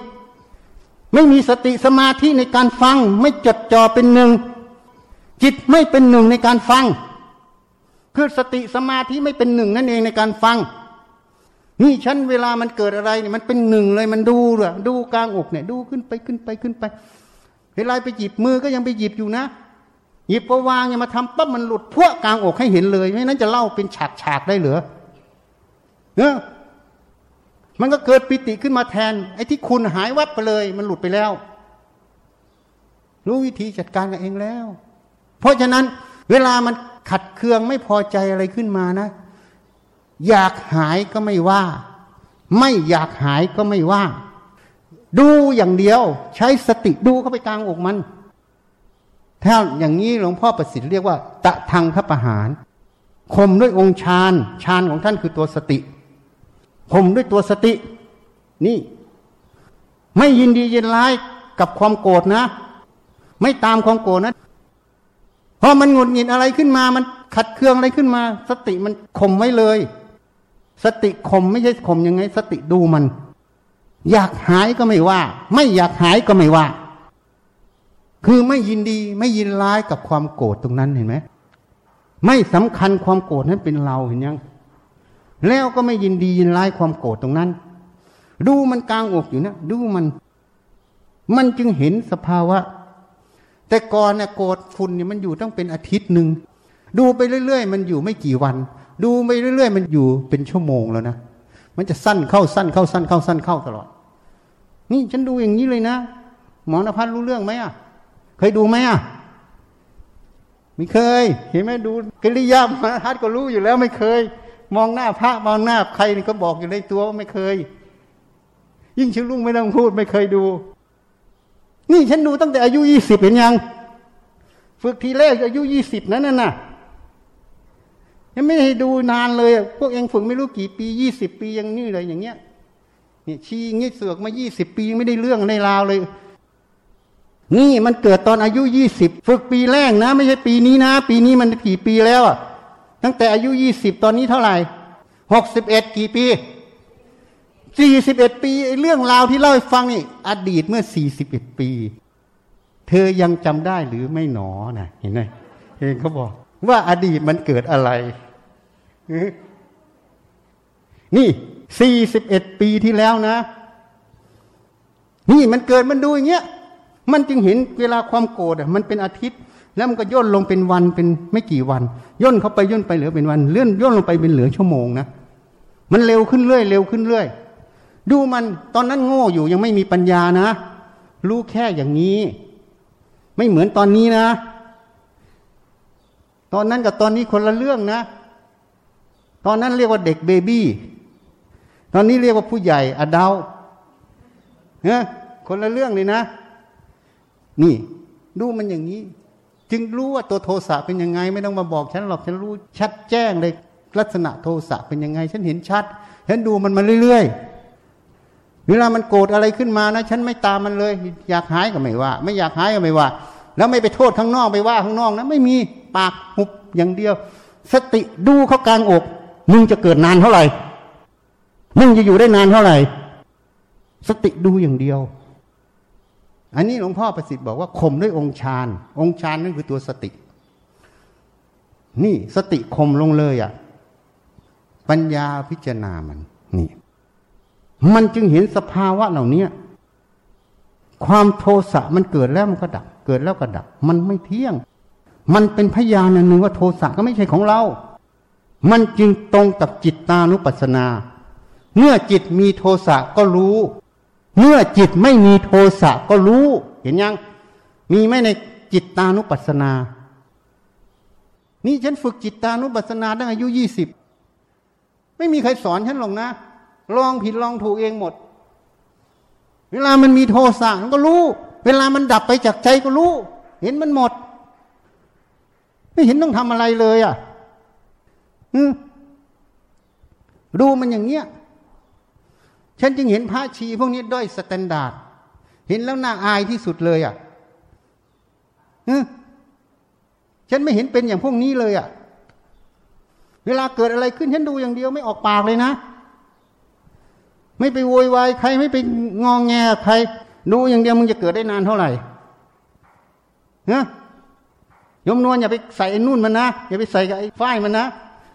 ไม่มีสติสมาธิในการฟัง ไม่จดจ่อเป็นหนึ่ง จิตไม่เป็นหนึ่งในการฟัง คือสติสมาธิไม่เป็นหนึ่งนั่นเองในการฟัง นี่ฉันเวลามันเกิดอะไรเนี่ยมันเป็นหนึ่งเลยมันดูเลยดูกลางอกเนี่ย ดูขึ้นไปขึ้นไปขึ้นไปเวลาไปหยิบมือก็ยังไปหยิบอยู่นะ หยิบประวางอย่ามาทำปั๊บมันหลุดพวกกลางอกให้เห็นเลยไม่นั้นจะเล่าเป็นฉากฉากได้เหรอเนอะมันก็เกิดปิติขึ้นมาแทน ไอ้ที่คุณหายวับไปเลย มันหลุดไปแล้ว รู้วิธีจัดการกันเองแล้ว เพราะฉะนั้น เวลามันขัดเคืองไม่พอใจอะไรขึ้นมานะ อยากหายก็ไม่ว่า ไม่อยากหายก็ไม่ว่า ดูอย่างเดียว ใช้สติดูเข้าไปกลางอกมัน ถ้าอย่างนี้หลวงพ่อประสิทธิ์เรียกว่า ตะทางคประหารคมด้วยองค์ฌานฌานของท่านคือตัวสติคมด้วยตัวสติ นี่ ไม่ยินดียินร้ายกับความโกรธนะ ไม่ตามความโกรธนะพอมันหงุดหงิดอะไรขึ้นมา มันขัดเคืองอะไรขึ้นมา สติมันข่มไว้เลย สติข่มไม่ใช่ข่มยังไง สติดูมัน อยากหายก็ไม่ว่า ไม่อยากหายก็ไม่ว่า คือไม่ยินดีไม่ยินร้ายกับความโกรธตรงนั้นเห็นไหมไม่สำคัญความโกรธนั้นเป็นเราเห็นยัง แล้วก็ไม่ยินดียินร้ายความโกรธตรงนั้น ดูมันกลางอกอยู่นะดูมัน มันจึงเห็นสภาวะ แต่ก่อนเนี่ยโกรธฝุ่นเนี่ยมันอยู่ต้องเป็นอาทิตย์หนึ่งดูไปเรื่อย ๆ มันอยู่ไม่กี่วัน ดูไปเรื่อย ๆ มันอยู่เป็นชั่วโมงแล้วนะมันจะสั้นเข้าสั้นเข้าสั้นเข้าสั้นเข้าตลอด นี่ฉันดูอย่างนี้เลยนะหมอนภัสรู้เรื่องไหมอะ เคยดูไหมอะไม่เคย เห็นไหมดูกิริยามหาทัดก็รู้อยู่แล้วไม่เคย มองหน้าพระมองหน้าใครนี่ก็บอกอยู่ในตัวว่าไม่เคย ยิ่งชื่อลุงไม่ต้องพูดไม่เคยดู นี่ฉันดูตั้งแต่อายุยี่สิบเห็นยัง ฝึกทีแรกอายุยี่สิบนั้นน่ะยังไม่ให้ดูนานเลย พวกเองฝึกไม่รู้กี่ปียี่สิบปียังนี่เลยอย่างเงี้ยเนี่ยชี้งี้เสือกมายี่สิบปีไม่ได้เรื่องในราวเลย นี่มันเกิดตอนอายุยี่สิบฝึกปีแรกนะ ไม่ใช่ปีนี้นะ ปีนี้มันกี่ปีแล้วอะตั้งแต่อายุยี่สิบตอนนี้เท่าไหร่หกสิบเอ็ดกี่ปีสี่สิบเอ็ดปีเรื่องราวที่เล่าให้ฟังนี่ อดีตเมื่อสี่สิบเอ็ดปี เธอยังจำได้หรือไม่หนอนะเห็นไหมเองเขาบอก ว่าอดีตมันเกิดอะไร นี่สี่สิบเอ็ดปีที่แล้วนะ นี่มันเกิดมันดูอย่างเงี้ย มันจึงเห็นเวลาความโกรธมันเป็นอาทิตย์ แล้วมันก็ย่นลงเป็นวันเป็นไม่กี่วัน ย่นเข้าไปย่นไปเหลือเป็นวันเลื่อนย่นลงไปเป็นเหลือชั่วโมงนะมันเร็วขึ้นเรื่อยเร็วขึ้นเรื่อยดูมันตอนนั้นโง่อยู่ยังไม่มีปัญญานะ รู้แค่อย่างนี้ ไม่เหมือนตอนนี้นะ ตอนนั้นกับตอนนี้คนละเรื่องนะ ตอนนั้นเรียกว่าเด็กเบบี้ตอนนี้เรียกว่าผู้ใหญ่อดาเนี่ยคนละเรื่องเลยนะ นี่ ดูมันอย่างนี้ จึงรู้ว่าตัวโทสะเป็นยังไง ไม่ต้องมาบอกฉันหรอกฉันรู้ชัดแจ้งเลยลักษณะโทสะเป็นยังไง ฉันเห็นชัดฉันดูมันมาเรื่อยๆเวลามันโกรธอะไรขึ้นมานะ ฉันไม่ตามมันเลย อยากหายก็ไม่ว่า ไม่อยากหายก็ไม่ว่า แล้วไม่ไปโทษข้างนอกไปว่าข้างนอกนะไม่มีปากหุบอย่างเดียว สติดูเขากลางอก มึงจะเกิดนานเท่าไหร่มึงจะอยู่ได้นานเท่าไหร่ สติดูอย่างเดียว อันนี้หลวงพ่อประสิทธิ์บอกว่าข่มด้วยองค์ฌานองค์ฌานนั่นคือตัวสติ นี่สติข่มลงเลยอะ่ะ ปัญญาพิจารณามันนี่ มันจึงเห็นสภาวะเหล่านี้ความโทสะมันเกิดแล้วมันก็ดับ เกิดแล้วก็ดับ มันไม่เที่ยง มันเป็นพยานอันหนึ่งว่าโทสะก็ไม่ใช่ของเรา มันจึงตรงกับจิตตานุปัสสนา เมื่อจิตมีโทสะก็รู้ เมื่อจิตไม่มีโทสะก็รู้ เห็นยัง มีไหมในจิตตานุปัสสนา นี่ฉันฝึกจิตตานุปัสสนาตั้งอายุยี่สิบไม่มีใครสอนฉันหรอกนะ ลองผิดลองถูกเองหมด เวลามันมีโทสะมันก็รู้ เวลามันดับไปจากใจก็รู้ เห็นมันหมด ไม่เห็นต้องทำอะไรเลยอะดูมันอย่างเงี้ย ฉันจึงเห็นพระชีพวกนี้ด้อย standard เห็นแล้วน่าอายที่สุดเลยอะฉันไม่เห็นเป็นอย่างพวกนี้เลยอะ เวลาเกิดอะไรขึ้นฉันดูอย่างเดียวไม่ออกปากเลยนะ ไม่ไปโวยวายใครไม่ไปงองแงใคร ดูอย่างเดียวมึงจะเกิดได้นานเท่าไหร่เนะยมนวลอย่าไปใส่ไอ้นุ่นมันนะอย่าไปใส่กับไอ้ฝ้ายมันนะ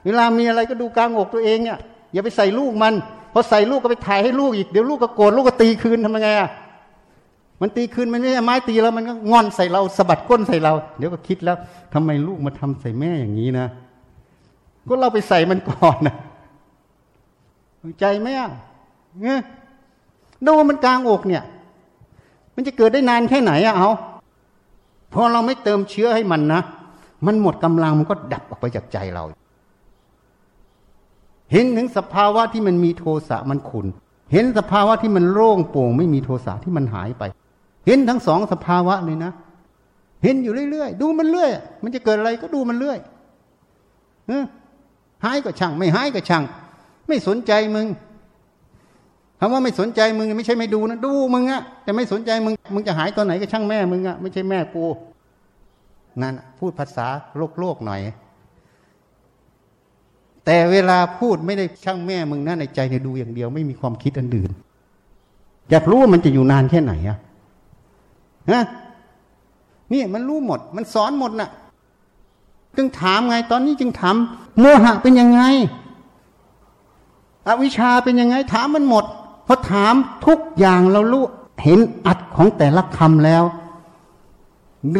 เวลามีอะไรก็ดูกลางอกตัวเองเนี่ยอย่าไปใส่ลูกมัน พอใส่ลูกก็ไปถ่ายให้ลูกอีกเดี๋ยวลูกก็โกรธลูกก็ตีคืนทำยังไงอะมันตีคืนมันไม่ใช่ไม้ตีแล้วมันก็งอนใส่เราสะบัดก้นใส่เรา เดี๋ยวก็คิดแล้วทำไมลูกมาทำใส่แม่อย่างนี้นะก็เราไปใส่มันก่อนนะใจไหมอะเนี่ยดูมันกลางอกเนี่ย มันจะเกิดได้นานแค่ไหนอะเอาพอเราไม่เติมเชื้อให้มันนะมันหมดกำลังมันก็ดับออกไปจากใจเรา เห็นถึงสภาวะที่มันมีโทสะมันขุนเห็นสภาวะที่มันโล่งโปร่ง ไม่มีโทสะที่มันหายไป เห็นทั้งสองสภาวะเลยนะ เห็นอยู่เรื่อยๆ ดูมันเรื่อย มันจะเกิดอะไรก็ดูมันเรื่อยหายก็ช่าง ไม่หายก็ช่าง ไม่สนใจมึงคำว่าไม่สนใจมึงไม่ใช่ไม่ดูนะ ดูมึงอะแต่ไม่สนใจมึง มึงจะหายตอนไหนก็ช่างแม่มึงอะไม่ใช่แม่กูนั่นพูดภาษาโลกโลกหน่อย แต่เวลาพูดไม่ได้ช่างแม่มึงนะในใจเนี่ยดูอย่างเดียวไม่มีความคิดอันอื่นอยากรู้ว่ามันจะอยู่นานแค่ไหนอะฮะนี่มันรู้หมด มันสอนหมดนะ่ะ จึงถามไง ตอนนี้จึงถามโมหะเป็นยังไง อวิชชาเป็นยังไง ถามมันหมดพอถามทุกอย่างเรารู้เห็นอัดของแต่ละคำแล้ว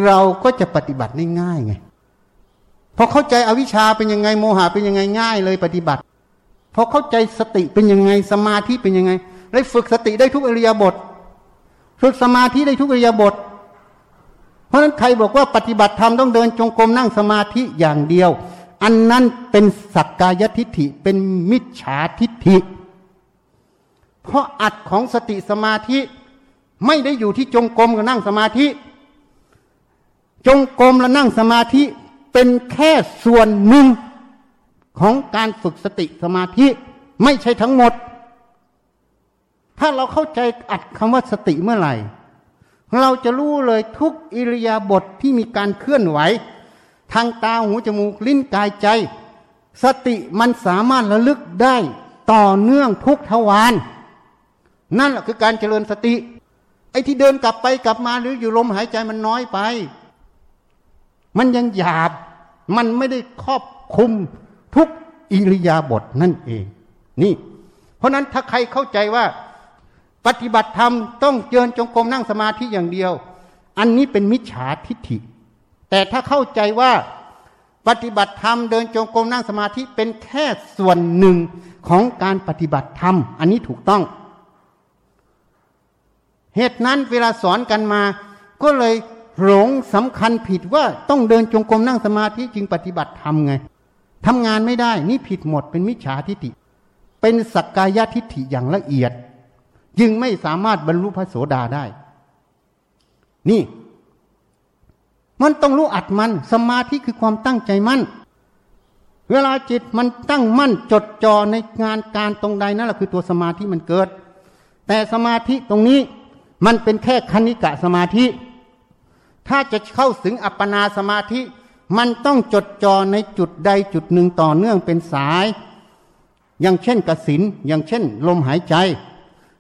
เราก็จะปฏิบัติได้ง่ายไง พอเข้าใจอวิชชาเป็นยังไงโมหะเป็นยังไงง่ายเลยปฏิบัติพอเข้าใจสติเป็นยังไงสมาธิเป็นยังไงได้ฝึกสติได้ทุกอริยบทฝึกสมาธิได้ทุกอริยบท เพราะฉะนั้นใครบอกว่าปฏิบัติธรรมต้องเดินจงกรมนั่งสมาธิอย่างเดียว อันนั้นเป็นสักกายทิฏฐิเป็นมิจฉาทิฏฐิ เพราะอัดของสติสมาธิไม่ได้อยู่ที่จงกรมกับนั่งสมาธิ จงกรมและนั่งสมาธิ เป็นแค่ส่วนหนึ่งของการฝึกสติสมาธิไม่ใช่ทั้งหมด ถ้าเราเข้าใจอัดคำว่าสติเมื่อไหร่ เราจะรู้เลยทุกอิริยาบถทที่มีการเคลื่อนไหว ทางตาหูจมูกลิ้นกายใจ สติมันสามารถระลึกได้ต่อเนื่องทุกทวารนั่นแหละคือการเจริญสติ ไอ้ที่เดินกลับไปกลับมาหรืออยู่ลมหายใจมันน้อยไป มันยังหยาบ มันไม่ได้ครอบคุมทุกอิริยาบถนั่นเอง นี่ เพราะนั้นถ้าใครเข้าใจว่า ปฏิบัติธรรมต้องเจริญจงกรมนั่งสมาธิอย่างเดียว อันนี้เป็นมิจฉาทิฏฐิ แต่ถ้าเข้าใจว่าปฏิบัติธรรมเดินจงกรมนั่งสมาธิเป็นแค่ส่วนหนึ่งของการปฏิบัติธรรม อันนี้ถูกต้อง เหตุนั้นเวลาสอนกันมา ก็เลย หลงสำคัญผิดว่าต้องเดินจงกรมนั่งสมาธิจึงปฏิบัติธรรมไงทำงานไม่ได้นี่ผิดหมดเป็นมิจฉาทิฏฐิ เป็นสักกายทิฏฐิอย่างละเอียด จึงไม่สามารถบรรลุพระโสดาได้ นี่ มันต้องรู้อัดมัน สมาธิคือความตั้งใจมั่น เวลาจิตมันตั้งมั่นจดจ่อในงานการตรงใดนั่นแหละคือตัวสมาธิมันเกิด แต่สมาธิตรงนี้มันเป็นแค่คณิกะสมาธิ ถ้าจะเข้าถึงอัปปนาสมาธิ มันต้องจดจ่อในจุดใดจุดหนึ่งต่อเนื่องเป็นสาย อย่างเช่นกสินอย่างเช่น ลมหายใจ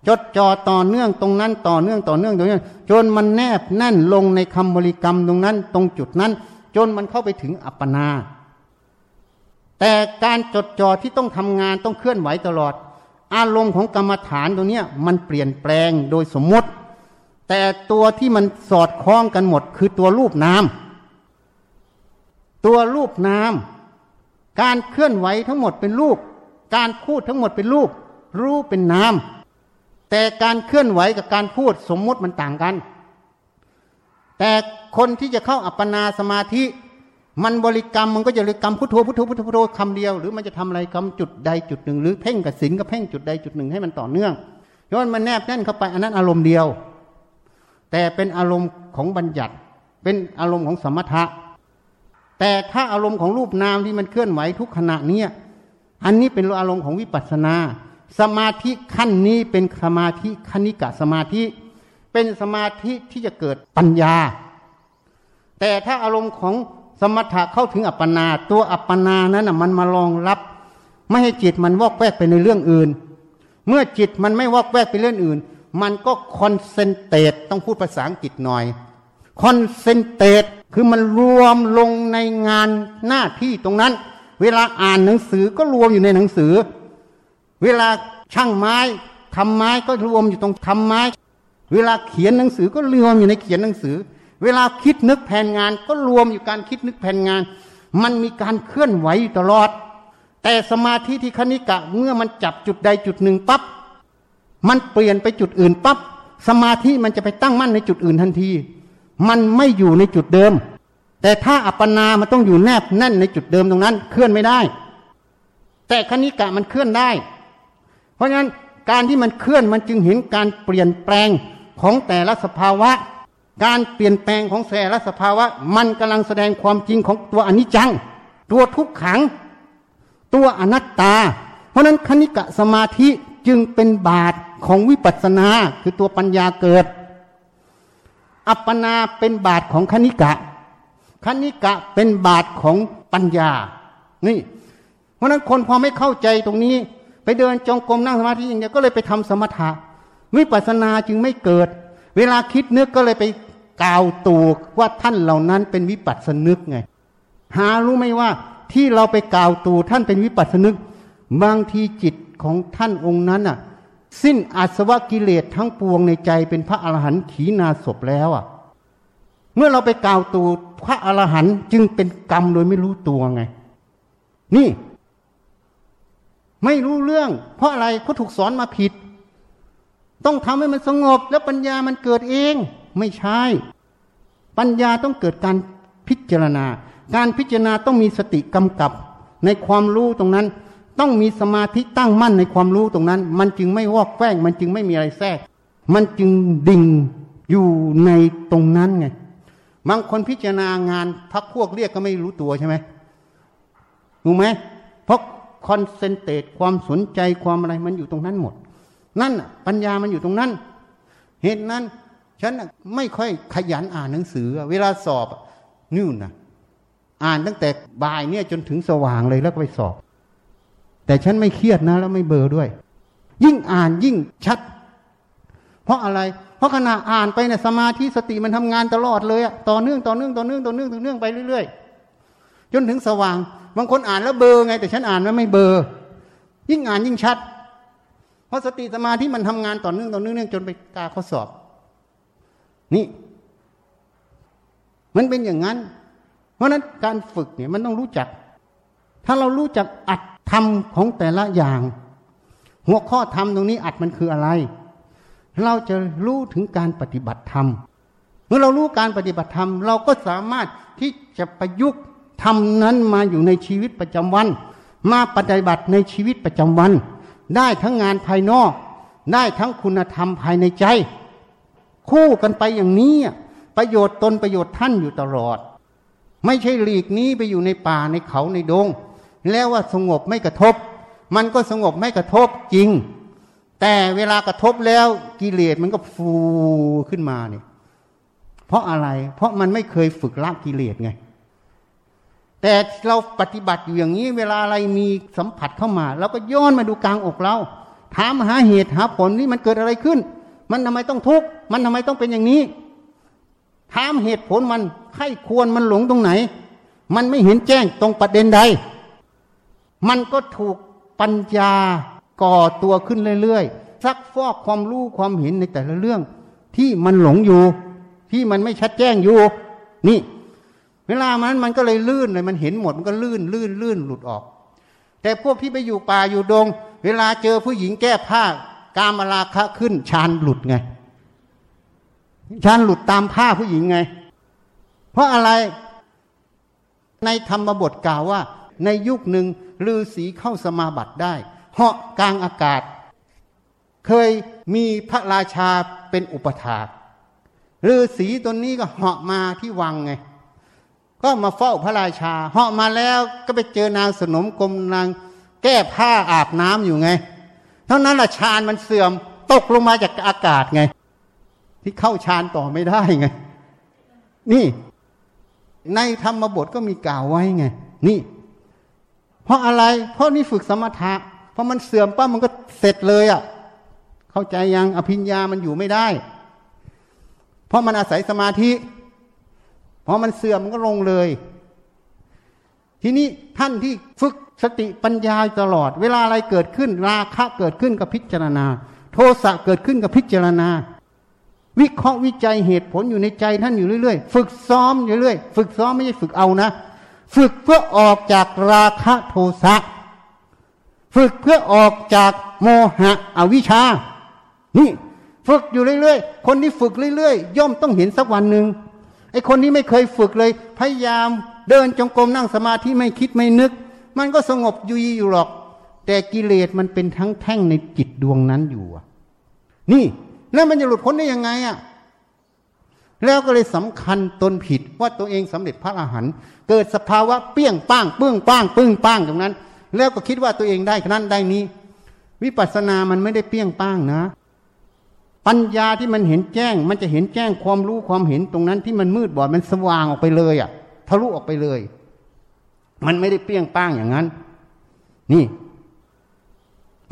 จดจ่อต่อเนื่องตรงนั้นต่อเนื่องต่อเนื่องตรงนี้จนมันแนบแน่นลงในคำบริกรรมตรงนั้น ตรงจุดนั้น จนมันเข้าไปถึงอัปปนา แต่การจดจ่อที่ต้องทำงานต้องเคลื่อนไหวตลอด อารมณ์ของกรรมฐานตรงนี้มันเปลี่ยนแปลงโดยสมมติ แต่ตัวที่มันสอดคล้องกันหมด คือตัวรูปนาม ตัวรูปนาม การเคลื่อนไหวทั้งหมดเป็นรูป การพูดทั้งหมดเป็นรูป รูปเป็นนาม แต่การเคลื่อนไหวกับการพูดสมมติมันต่างกัน แต่คนที่จะเข้าอัปปนาสมาธิ มันบริกรรมมันก็จะบริกรรมพุทโธพุทโธพุทโธพุทโธคำเดียว หรือมันจะทำอะไรกำจุดใดจุดหนึ่ง หรือเพ่งกับสินกับเพ่งจุดใดจุดหนึ่งให้มันต่อเนื่องย้อนมันแนบแน่นเข้าไปอันนั้นอารมณ์เดียว แต่เป็นอารมณ์ของบัญญัติ เป็นอารมณ์ของสมถะ แต่ถ้าอารมณ์ของรูปนามที่มันเคลื่อนไหวทุกขณะเนี้ยอันนี้เป็นอารมณ์ของวิปัสสนา สมาธิขั้นนี้เป็นสมาธิคณิกะสมาธิ เป็นสมาธิที่จะเกิดปัญญา แต่ถ้าอารมณ์ของสมถะเข้าถึงอัปปนา ตัวอัปปนานั้นมันมารองรับ ไม่ให้จิตมันวอกแวกไปในเรื่องอื่น เมื่อจิตมันไม่วอกแวกไปเรื่องอื่น มันก็ concentrate ต้องพูดภาษาอังกฤษหน่อย concentrate คือมันรวมลงในงานหน้าที่ตรงนั้น เวลาอ่านหนังสือก็รวมอยู่ในหนังสือ เวลาช่างไม้ทำไม้ก็รวมอยู่ตรงทำไม้ เวลาเขียนหนังสือก็รวมอยู่ในเขียนหนังสือ เวลาคิดนึกแผนงานก็รวมอยู่การคิดนึกแผนงาน มันมีการเคลื่อนไหวตลอด แต่สมาธิที่คณิกะเมื่อมันจับจุดใดจุดหนึ่งปับ๊บ มันเปลี่ยนไปจุดอื่นปับ๊บสมาธิมันจะไปตั้งมั่นในจุดอื่นทันที มันไม่อยู่ในจุดเดิม แต่ถ้าอัปปนา มันต้องอยู่แนบแน่นในจุดเดิมตรงนั้น เคลื่อนไม่ได้ แต่คณิกะมันเคลื่อนได้ เพราะฉะนั้นการที่มันเคลื่อนมันจึงเห็นการเปลี่ยนแปลงของแต่ละสภาวะ การเปลี่ยนแปลงของแต่ละสภาวะ มันกำลังแสดงความจริงของตัวอนิจจัง ตัวทุกขัง ตัวอนัตตา เพราะนั้นคณิกะสมาธิจึงเป็นบาท ของวิปัสสนาคือตัวปัญญาเกิด อัปปนาเป็นบาทของคณิกะคณิกะเป็นบาทของปัญญา นี่ เพราะนั้นคนพอไม่เข้าใจตรงนี้ ไปเดินจงกรมนั่งสมาธิอย่างเดียวก็เลยไปทำสมถะ วิปัสสนาจึงไม่เกิด เวลาคิดนึกก็เลยไปกล่าวตูกว่าท่านเหล่านั้นเป็นวิปัสสนึกไง หารู้ไหมว่าที่เราไปกล่าวตูท่านเป็นวิปัสสนึก บางทีจิตของท่านองค์นั้นอะ สิ้นอาสวะกิเลสทั้งปวงในใจเป็นพระอรหันต์ขีนาศพแล้วอะ เมื่อเราไปกล่าวตูพระอรหันต์จึงเป็นกรรมโดยไม่รู้ตัวไง นี่ ไม่รู้เรื่อง เพราะอะไรเขาถูกสอนมาผิด ต้องทำให้มันสงบ แล้วปัญญามันเกิดเอง ไม่ใช่ ปัญญาต้องเกิดการพิจารณา การพิจารณาต้องมีสติกำกับ ในความรู้ตรงนั้น ต้องมีสมาธิตั้งมั่นในความรู้ตรงนั้น มันจึงไม่วอกแวกมันจึงไม่มีอะไรแทรก มันจึงดิ่งอยู่ในตรงนั้นไงบางคนพิจารณางานพักพวกเรียกก็ไม่รู้ตัวใช่ไหมรู้ไหมเพราะคอนเซนเทรตความสนใจความอะไรมันอยู่ตรงนั้นหมด นั่นปัญญามันอยู่ตรงนั้น เหตุนั้น ฉันไม่ค่อยขยันอ่านหนังสือ เวลาสอบนู่นนะอ่านตั้งแต่บ่ายเนี่ยจนถึงสว่างเลยแล้วก็ไปสอบ แต่ฉันไม่เครียดนะ แล้วไม่เบอร์ด้วย ยิ่งอ่านยิ่งชัด เพราะอะไร เพราะขณะอ่านไปเนี่ยสมาธิสติมันทำงานตลอดเลยอะต่อเนื่องต่อเนื่องต่อเนื่องต่อเนื่องต่อเนื่องไปเรื่อยๆ จนถึงสว่าง บางคนอ่านแล้วเบอร์ไง แต่ฉันอ่านแล้วไม่เบอร์ยิ่งอ่านยิ่งชัด เพราะสติสมาธิมันทำงานต่อเนื่องต่อเนื่องจนไปกาข้อสอบ นี่มันเป็นอย่างนั้น เพราะนั้นการฝึกเนี่ยมันต้องรู้จัก ถ้าเรารู้จักอัด ธรรมของแต่ละอย่าง หัวข้อธรรมตรงนี้อัดมันคืออะไร เราจะรู้ถึงการปฏิบัติธรรม เมื่อเรารู้การปฏิบัติธรรม เราก็สามารถที่จะประยุกต์ธรรมนั้นมาอยู่ในชีวิตประจำวัน มาปฏิบัติในชีวิตประจำวัน ได้ทั้งงานภายนอก ได้ทั้งคุณธรรมภายในใจ คู่กันไปอย่างนี้ประโยชน์ตนประโยชน์ท่านอยู่ตลอด ไม่ใช่หลีกนี้ไปอยู่ในป่าในเขาในดง แล้วว่าสงบไม่กระทบ มันก็สงบไม่กระทบจริง แต่เวลากระทบแล้วกิเลสมันก็ฟูขึ้นมาเนี่ยเพราะอะไร เพราะมันไม่เคยฝึกละกิเลสไง แต่เราปฏิบัติอยู่อย่างนี้ เวลาอะไรมีสัมผัสเข้ามาเราก็ย้อนมาดูกลางอกเราถามหาเหตุหาผลนี่มันเกิดอะไรขึ้น มันทำไมต้องทุกข์มันทำไมต้องเป็นอย่างนี้ ถามเหตุผลมันใครควรมันหลงตรงไหน มันไม่เห็นแจ้งตรงประเด็นใด มันก็ถูกปัญญาก่อตัวขึ้นเรื่อยๆซักฟอกความรู้ความเห็นในแต่ละเรื่อง ที่มันหลงอยู่ ที่มันไม่ชัดแจ้งอยู่ นี่ เวลามันมันก็เลยลื่นเลยมันเห็นหมดมันก็ลื่นลื่นลื่นหลุดออก แต่พวกที่ไปอยู่ป่าอยู่ดง เวลาเจอผู้หญิงแก้ผ้ากามราคะขึ้นชานหลุดไงชานหลุดตามผ้าผู้หญิงไง เพราะอะไรในธรรมบทกล่าวว่า ในยุคหนึ่ง ฤาษีเข้าสมาบัติได้เหาะกลางอากาศ เคยมีพระราชาเป็นอุปถากฤาษีตนนี้ก็เหาะมาที่วังไง ก็มาเฝ้าพระราชาเหาะมาแล้วก็ไปเจอนางสนมกรมนางแก้ผ้าอาบน้ำอยู่ไง เท่านั้นละชานมันเสื่อมตกลงมาจากอากาศไง ที่เข้าฌานต่อไม่ได้ไง นี่ ในธรรมบทก็มีกล่าวไว้ไง นี่ เพราะอะไร เพราะนี่ฝึกสมถะเพราะมันเสื่อมป้ามันก็เสร็จเลยอะ่ะ เข้าใจยังอภิญญามันอยู่ไม่ได้ เพราะมันอาศัยสมาธิ เพอมันเสื่อมมันก็ลงเลย ทีนี้ท่านที่ฝึกสติปัญญาตลอด เวลาอะไรเกิดขึ้น ราคะเกิดขึ้นกับพิจารณา โทสะเกิดขึ้นกับพิจารณา วิเคราะห์วิจัยเหตุผลอยู่ในใจท่านอยู่เรื่อยๆ ฝึกซ้อมอยู่เรื่อย ฝึกซ้อมไม่ใช่ฝึกเอานะ ฝึกเพื่อออกจากราคะโทสะฝึกเพื่อออกจากโมหะอวิชชา นี่ ฝึกอยู่เรื่อยๆ คนที่ฝึกเรื่อยๆ ย่อมต้องเห็นสักวันหนึ่งไอ้คนที่ไม่เคยฝึกเลย พยายามเดินจงกรมนั่งสมาธิไม่คิดไม่นึก มันก็สงบอยู่อยู่หรอก แต่กิเลสมันเป็นทั้งแท่งในจิตดวงนั้นอยู่นี่ แล้วมันจะหลุดพ้นได้ยังไงอะ แล้วก็เลยสำคัญตนผิดว่าตัวเองสำเร็จพระอรหันต์เกิดสภาวะเปี้ยงป้างปึ้งป้างปึ้งป้างตรงนั้น แล้วก็คิดว่าตัวเองได้นั้นได้นี้ วิปัสสนามันไม่ได้เปี้ยงป้างนะ ปัญญาที่มันเห็นแจ้ง มันจะเห็นแจ้งความรู้ความเห็นตรงนั้นที่มันมืดบอดมันสว่างออกไปเลยอะ่ะทะลุออกไปเลย มันไม่ได้เปี้ยงป้างอย่างนั้น นี่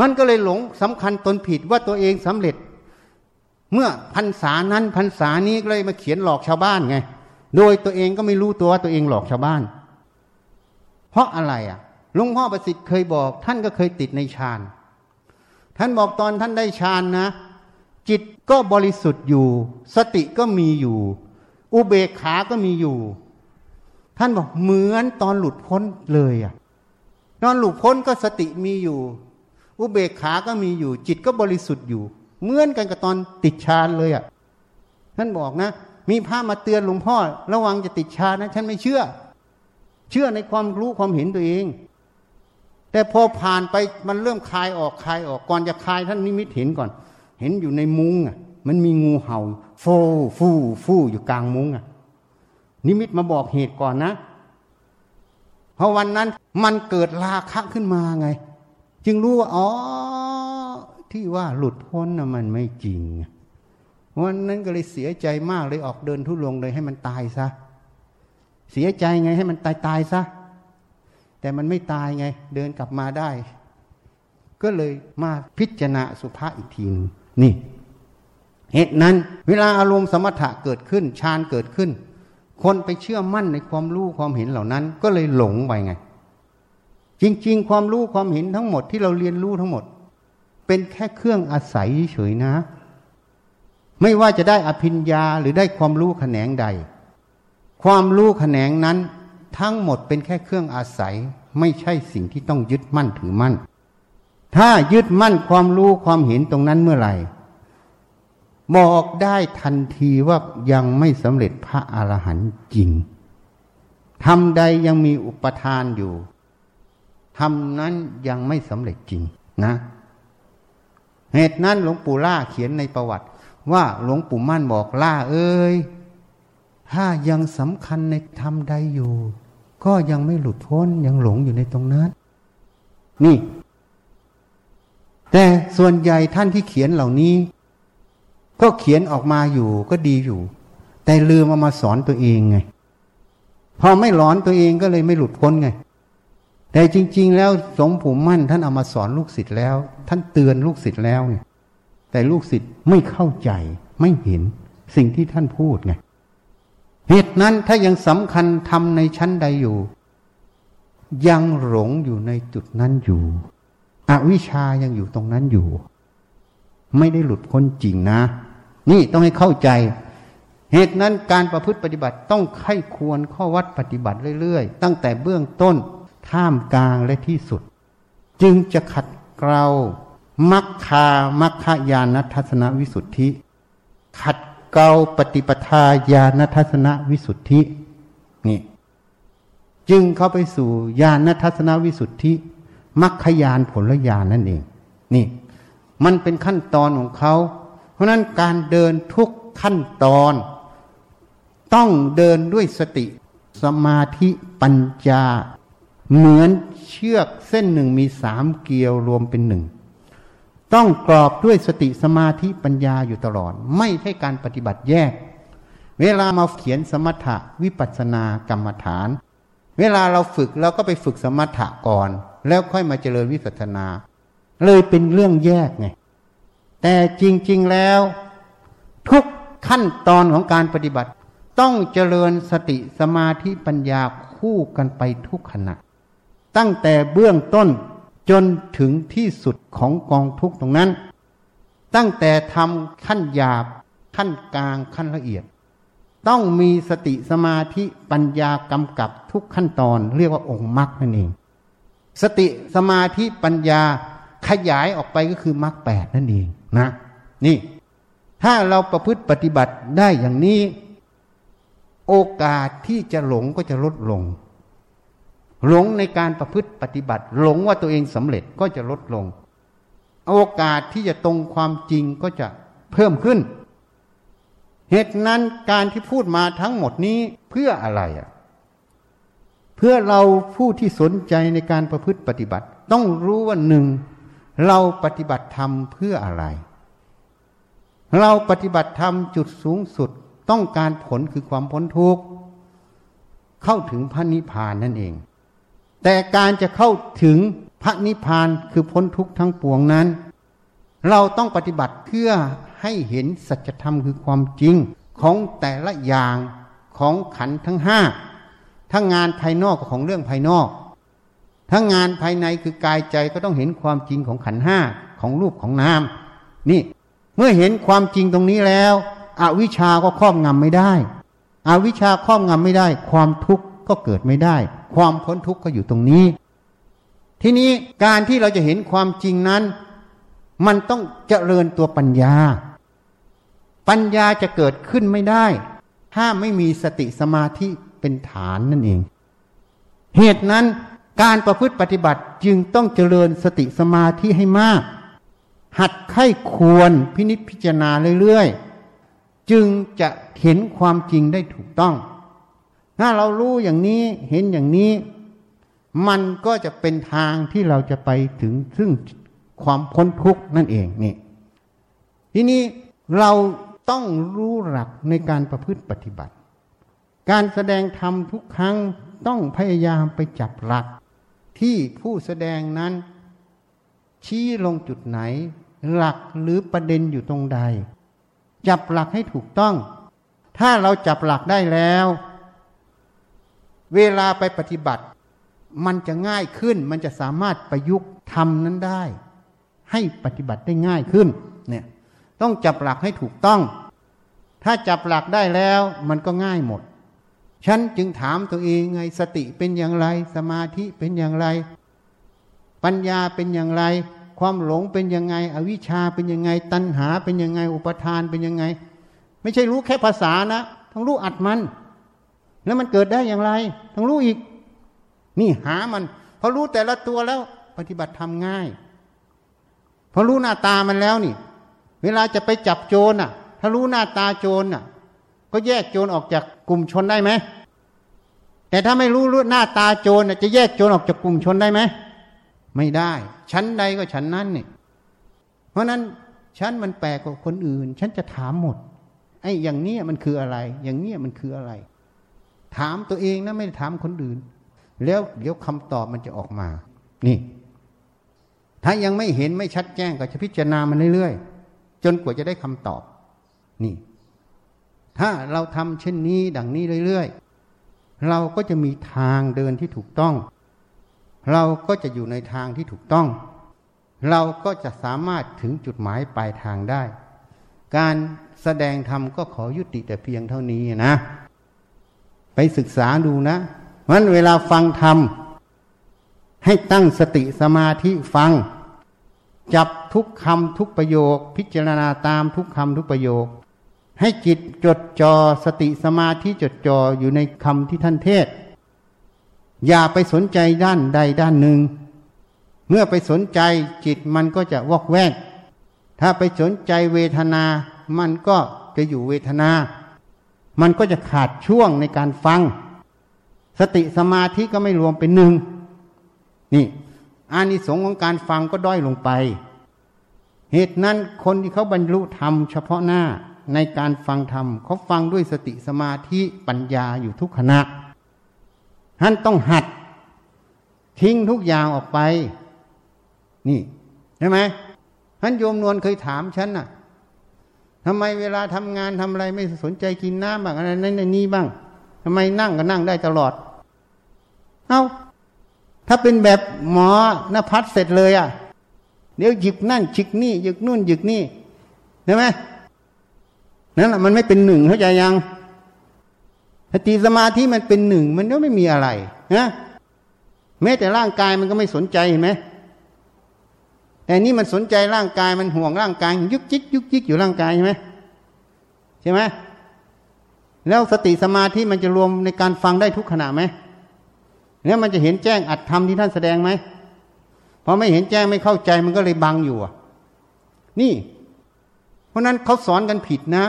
มันก็เลยหลงสำคัญตนผิดว่าตัวเองสำเร็จ เมื่อพรรษานั้นพรรษานี้เลยมาเขียนหลอกชาวบ้านไง โดยตัวเองก็ไม่รู้ตัวว่าตัวเองหลอกชาวบ้าน เพราะอะไรอะหลวงพ่อประสิทธิ์เคยบอก ท่านก็เคยติดในฌานท่านบอกตอนท่านได้ฌานนะ จิตก็บริสุทธิ์อยู่ สติก็มีอยู่ อุเบกขาก็มีอยู่ ท่านบอกเหมือนตอนหลุดพ้นเลยอะตอนหลุดพ้นก็สติมีอยู่ อุเบกขาก็มีอยู่ จิตก็บริสุทธิ์อยู่ เหมือนกันกับตอนติดฌานเลยอะท่านบอกนะ มีพระมาเตือนหลวงพ่อ ระวังจะติดฌานนะ ฉันไม่เชื่อ เชื่อในความรู้ความเห็นตัวเอง แต่พอผ่านไปมันเริ่มคลายออกคลายออกก่อนจะคลายท่านนิมิตเห็นก่อน เห็นอยู่ในมุ้งอะ มันมีงูเห่าฟูฟูฟูอยู่กลางมุ้งอะ นิมิตมาบอกเหตุก่อนนะเพราะวันนั้นมันเกิดราคะขึ้นมาไง จึงรู้ว่าอ๋อ ที่ว่าหลุดพ้นนะมันไม่จริงวันนั้นก็เลยเสียใจมากเลยออกเดินทุลงเลยให้มันตายซะ เสียใจไงให้มันตายตายซะ แต่มันไม่ตายไง เดินกลับมาได้ ก็เลยมาพิจารณาสุภาษอีกทีนึงนี่เหตุนั้น เวลาอารมณ์สมถะเกิดขึ้นฌานเกิดขึ้น คนไปเชื่อมั่นในความรู้ความเห็นเหล่านั้น ก็เลยหลงไปไง จริง ๆ ความรู้ความเห็นทั้งหมดที่เราเรียนรู้ทั้งหมด เป็นแค่เครื่องอาศัยเฉยนะ ไม่ว่าจะได้อภิญญาหรือได้ความรู้แขนงใด ความรู้แขนงนั้น ทั้งหมดเป็นแค่เครื่องอาศัย ไม่ใช่สิ่งที่ต้องยึดมั่นถือมั่น ถ้ายึดมั่นความรู้ความเห็นตรงนั้นเมื่อไหร่บอกได้ทันทีว่ายังไม่สำเร็จพระอรหันต์จริงทำใดยังมีอุปทานอยู่ทำนั้นยังไม่สำเร็จจริงนะ เหตุนั้นหลวงปู่ล่าเขียนในประวัติ ว่าหลวงปู่มั่นบอกล่าเอ้ยถ้ายังสำคัญในธรรมใดอยู่ ก็ยังไม่หลุดพ้นยังหลงอยู่ในตรงนั้น นี่ แต่ส่วนใหญ่ท่านที่เขียนเหล่านี้ ก็เขียนออกมาอยู่ก็ดีอยู่ แต่ลืมเอามาสอนตัวเองไง พอไม่หลอนตัวเองก็เลยไม่หลุดพ้นไง แต่จริง ๆ แล้วสมผูมั่นท่านเอามาสอนลูกศิษย์แล้ว ท่านเตือนลูกศิษย์แล้วเนี่ยแต่ลูกศิษย์ไม่เข้าใจไม่เห็นสิ่งที่ท่านพูดไงเหตุนั้นถ้ายังสำคัญทำในชั้นใดอยู่ ยังหลงอยู่ในจุดนั้นอยู่อวิชายังอยู่ตรงนั้นอยู่ ไม่ได้หลุดพ้นจริงนะ นี่ต้องให้เข้าใจ เหตุนั้นการประพฤติปฏิบัติต้องไข้ควรข้อวัดปฏิบัติเรื่อย ๆ ตั้งแต่เบื้องต้น ท่ามกลางและที่สุด จึงจะขัดเกลามัคคามัคคายานทัศนวิสุทธิ ขัดเกลาปฏิปทาญาณทัศนวิสุทธินี่จึงเข้าไปสู่ญาณทัศนวิสุทธิมัคคยานผลญาณนั่นเอง นี่ มันเป็นขั้นตอนของเขา เพราะนั้นการเดินทุกขั้นตอน ต้องเดินด้วยสติ สมาธิปัญญา เหมือนเชือกเส้นหนึ่งมีสามเกลียวรวมเป็นหนึ่ง ต้องกรอบด้วยสติสมาธิปัญญาอยู่ตลอด ไม่ใช่การปฏิบัติแยก เวลามาเขียนสมถะวิปัสสนากรรมฐาน เวลาเราฝึกเราก็ไปฝึกสมถะก่อน แล้วค่อยมาเจริญวิปัสสนา เลยเป็นเรื่องแยกไง แต่จริง ๆแล้ว ทุกขั้นตอนของการปฏิบัติ ต้องเจริญสติสมาธิปัญญาคู่กันไปทุกขณะ ตั้งแต่เบื้องต้นจนถึงที่สุดของกองทุกตรงนั้น ตั้งแต่ทำขั้นหยาบขั้นกลางขั้นละเอียด ต้องมีสติสมาธิปัญญากำกับทุกขั้นตอนเรียกว่าองค์มรรคนั่นเอง สติสมาธิปัญญาขยายออกไปก็คือมรรคแปดนั่นเองนะ นี่ ถ้าเราประพฤติปฏิบัติได้อย่างนี้ โอกาสที่จะหลงก็จะลดลง หลงในการประพฤติปฏิบัติ หลงว่าตัวเองสำเร็จก็จะลดลง โอกาสที่จะตรงความจริงก็จะเพิ่มขึ้น เหตุนั้นการที่พูดมาทั้งหมดนี้เพื่ออะไรอะ เพื่อเราผู้ที่สนใจในการประพฤติปฏิบัติ ต้องรู้ว่าหนึ่งเราปฏิบัติธรรมเพื่ออะไร เราปฏิบัติธรรมจุดสูงสุดต้องการผลคือความพ้นทุกข์เข้าถึงพระนิพพานนั่นเอง แต่การจะเข้าถึงพระนิพพานคือพ้นทุกข์ทั้งปวงนั้น เราต้องปฏิบัติเพื่อให้เห็นสัจธรรมคือความจริงของแต่ละอย่างของขันทั้งห้าทั้งงานภายนอกกับของเรื่องภายนอก ทั้งงานภายในคือกายใจก็ต้องเห็นความจริงของขันห้าของรูปของนาม นี่ เมื่อเห็นความจริงตรงนี้แล้ว อวิชาก็ครอบงำไม่ได้ อวิชาครอบงำไม่ได้ ความทุกข์ ก็เกิดไม่ได้ ความพ้นทุกข์ก็อยู่ตรงนี้ ทีนี้การที่เราจะเห็นความจริงนั้น มันต้องเจริญตัวปัญญา ปัญญาจะเกิดขึ้นไม่ได้ ถ้าไม่มีสติสมาธิเป็นฐานนั่นเอง เหตุนั้นการประพฤติปฏิบัติจึงต้องเจริญสติสมาธิให้มาก หัดไข้ควรพินิจพิจารณาเรื่อยๆ จึงจะเห็นความจริงได้ถูกต้อง ถ้าเรารู้อย่างนี้เห็นอย่างนี้ มันก็จะเป็นทางที่เราจะไปถึงซึ่งความพ้นทุกข์นั่นเองนี่ ทีนี้เราต้องรู้หลักในการประพฤติปฏิบัติ การแสดงธรรมทุกครั้งต้องพยายามไปจับหลัก ที่ผู้แสดงนั้น ชี้ลงจุดไหน หลักหรือประเด็นอยู่ตรงใด จับหลักให้ถูกต้อง ถ้าเราจับหลักได้แล้ว เวลาไปปฏิบัติ มันจะง่ายขึ้น มันจะสามารถประยุกต์ทำนั้นได้ ให้ปฏิบัติได้ง่ายขึ้น เนี่ย ต้องจับหลักให้ถูกต้อง ถ้าจับหลักได้แล้ว มันก็ง่ายหมด ฉันจึงถามตัวเองไงสติเป็นอย่างไร สมาธิเป็นอย่างไร ปัญญาเป็นอย่างไร ความหลงเป็นยังไง อวิชชาเป็นยังไง ตัณหาเป็นยังไง อุปทานเป็นยังไง ไม่ใช่รู้แค่ภาษานะ ต้องรู้อัดมัน แล้วมันเกิดได้อย่างไรต้องรู้อีก นี่หามันพอรู้แต่ละตัวแล้ว ปฏิบัติทำง่ายพอรู้หน้าตามันแล้วนี่ เวลาจะไปจับโจรน่ะ ถ้ารู้หน้าตาโจรน่ะ ก็แยกโจรออกจากกลุ่มชนได้ไหมแต่ถ้าไม่รู้รู้หน้าตาโจรน่ะจะแยกโจรออกจากกลุ่มชนได้ไหมไม่ได้ ชั้นใดก็ชั้นนั้นนี่เพราะนั้นชั้นมันแปลกกว่าคนอื่น ฉันจะถามหมดไอ้อย่างเนี้ยมันคืออะไร อย่างเนี้ยมันคืออะไร ถามตัวเองนะไม่ได้ถามคนอื่น แล้วเดี๋ยวคำตอบมันจะออกมา นี่ ถ้ายังไม่เห็นไม่ชัดแจ้งก็จะพิจารณามันเรื่อยๆจนกว่าจะได้คำตอบ นี่ ถ้าเราทำเช่นนี้ดังนี้เรื่อยๆเราก็จะมีทางเดินที่ถูกต้อง เราก็จะอยู่ในทางที่ถูกต้อง เราก็จะสามารถถึงจุดหมายปลายทางได้ การแสดงธรรมก็ขอยุติแต่เพียงเท่านี้นะ ไปศึกษาดูนะมันเวลาฟังธรรม ให้ตั้งสติสมาธิฟัง จับทุกคำทุกประโยค พิจารณาตามทุกคำทุกประโยค ให้จิตจดจอ่อสติสมาธิจดจ่ออยู่ในคำที่ท่านเทศ อย่าไปสนใจด้านใดด้านหนึ่ง เมื่อไปสนใจจิตมันก็จะวอกแวกถ้าไปสนใจเวทนา มันก็จะอยู่เวทนา มันก็จะขาดช่วงในการฟัง สติสมาธิก็ไม่รวมเป็นหนึ่ง นี่ อานิสงส์ของการฟังก็ด้อยลงไป เหตุนั้นคนที่เขาบรรลุธรรมเฉพาะหน้าในการฟังธรรมเขาฟังด้วยสติสมาธิปัญญาอยู่ทุกขณะท่านต้องหัด ทิ้งทุกอย่างออกไป นี่ใช่ไหมท่านโยมนวลเคยถามฉันน่ะ ทำไมเวลาทำงานทำอะไรไม่สนใจกินน้ำบ้างอะไรนั่นนี่บ้างทำไมนั่งก็นั่งได้ตลอด เอา้า ถ้าเป็นแบบหมอนภัสเสร็จเลยอะ่ะ เดี๋ยวหยิกนั่นจิกนี่หยิกนู่นหยิกนี่ใช่ไหมนั่นแหละมันไม่เป็นหนึ่งเข้าใจยังสติสมาธิมันเป็นหนึ่งมันก็ไม่มีอะไรนะแม้แต่ร่างกายมันก็ไม่สนใจเห็นไหม แต่นี่มันสนใจร่างกายมันห่วงร่างกายยุกจิกยุกจิกอยู่ร่างกายใช่ไหมใช่ไหมแล้วสติสมาธิมันจะรวมในการฟังได้ทุกขณะไหมเนี่ยมันจะเห็นแจ้งอัดธรรมที่ท่านแสดงไหมพอไม่เห็นแจ้งไม่เข้าใจมันก็เลยบังอยู่อะนี่ เพราะนั้นเขาสอนกันผิดนะ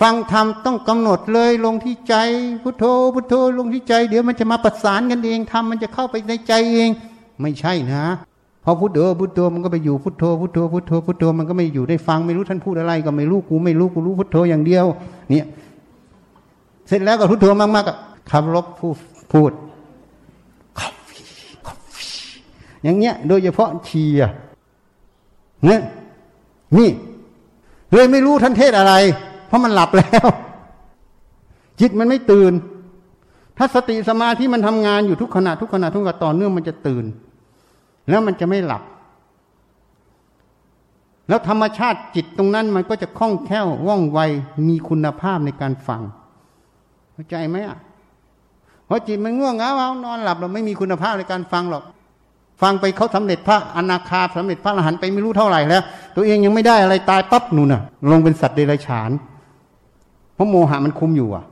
ฟังธรรมต้องกำหนดเลยลงที่ใจ พุทโธพุทโธลงที่ใจ เดี๋ยวมันจะมาประสานกันเองธรรมมันจะเข้าไปในใจเอง ไม่ใช่นะ พอพุทโธพุทโธมันก็ไปอยู่พุทโธพุทโธพุทโธพุทโธมันก็ไม่อยู่ได้ฟังไม่รู้ท่านพูดอะไรก็ไม่รู้กูไม่รู้กูรู้พุทโธอย่างเดียว เนี่ย เสร็จแล้วก็พุทโธมากๆก็คำรบผู้พูดอย่างเงี้ย โดยเฉพาะเชียเนี่ยนี่ เลยไม่รู้ท่านเทศอะไร เพราะมันหลับแล้ว จิตมันไม่ตื่น ถ้าสติสมาธิมันทำงานอยู่ทุกขณะทุกขณะทุกขณะต่อเนื่องมันจะตื่น แล้วมันจะไม่หลับ แล้วธรรมชาติจิตตรงนั้นมันก็จะคล่องแคล่วว่องไวมีคุณภาพในการฟังเข้าใจไหมอะเพราะจิตมันง่วงเหงาเอานอนหลับเราไม่มีคุณภาพในการฟังหรอก ฟังไปเขาสำเร็จพระอนาคาสำเร็จพระอรหันต์ไปไม่รู้เท่าไหร่แล้ว ตัวเองยังไม่ได้อะไรตายปั๊บนู่นน่ะ ลงเป็นสัตว์เดรัจฉาน เพราะโมหะมันคุมอยู่อะ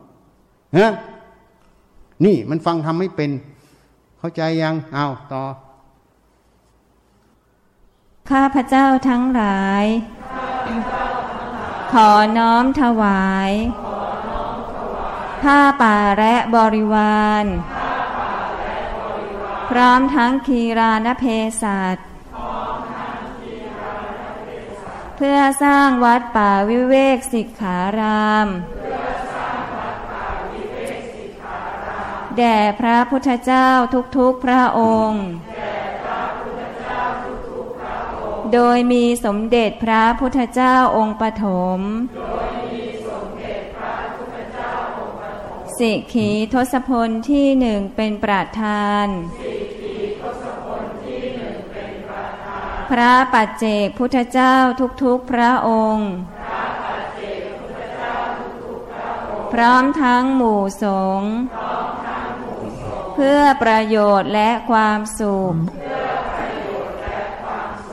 นะนี่มันฟังทำไม่เป็น เข้าใจยังเอาต่อ ข้าพเจ้าทั้งหลาย ขอน้อมถวาย ผ้าป่าและบริวาร พร้อมทั้งคีรานเพศัตเพื่อสร้างวัดป่าวิเวกสิกขาราม แด่พระพุทธเจ้าทุกๆพระองค์ โดยมีสมเด็จพระพุทธเจ้าองค์ปฐมสิขีทศพลที่หนึ่งเป็นประธานพระปัจเจกพุทธเจ้าทุกๆพระองค์ พร้อมทั้งหมู่สงฆ์เพื่อประโยชน์และความสุข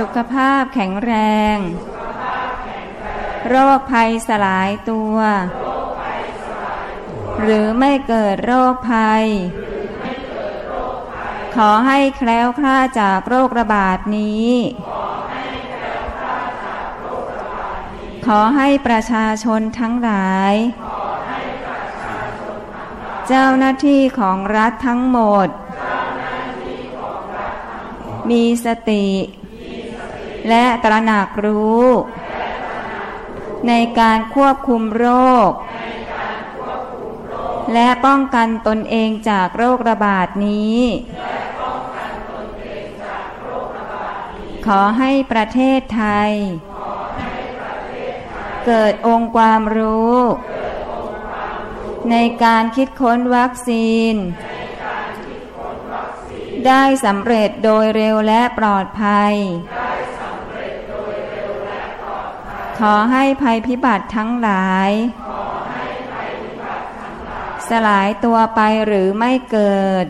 สุขภาพแข็งแรง โรคภัยสลายตัว หรือไม่เกิดโรคภัย ขอให้แคล้วคลาดจากโรคระบาดนี้ ขอให้ประชาชนทั้งหลาย เจ้าหน้าที่ของรัฐทั้งหมดมีสติ และตระหนักรู้ ในการควบคุมโรค และป้องกันตนเองจากโรคระบาดนี้ ขอให้ประเทศไทย เกิดองค์ความรู้ ในการคิดค้นวัคซีนได้สำเร็จโดยเร็วและปลอดภัย ขอให้ภัยพิบัติทั้งหลาย สลายตัวไปหรือไม่เกิด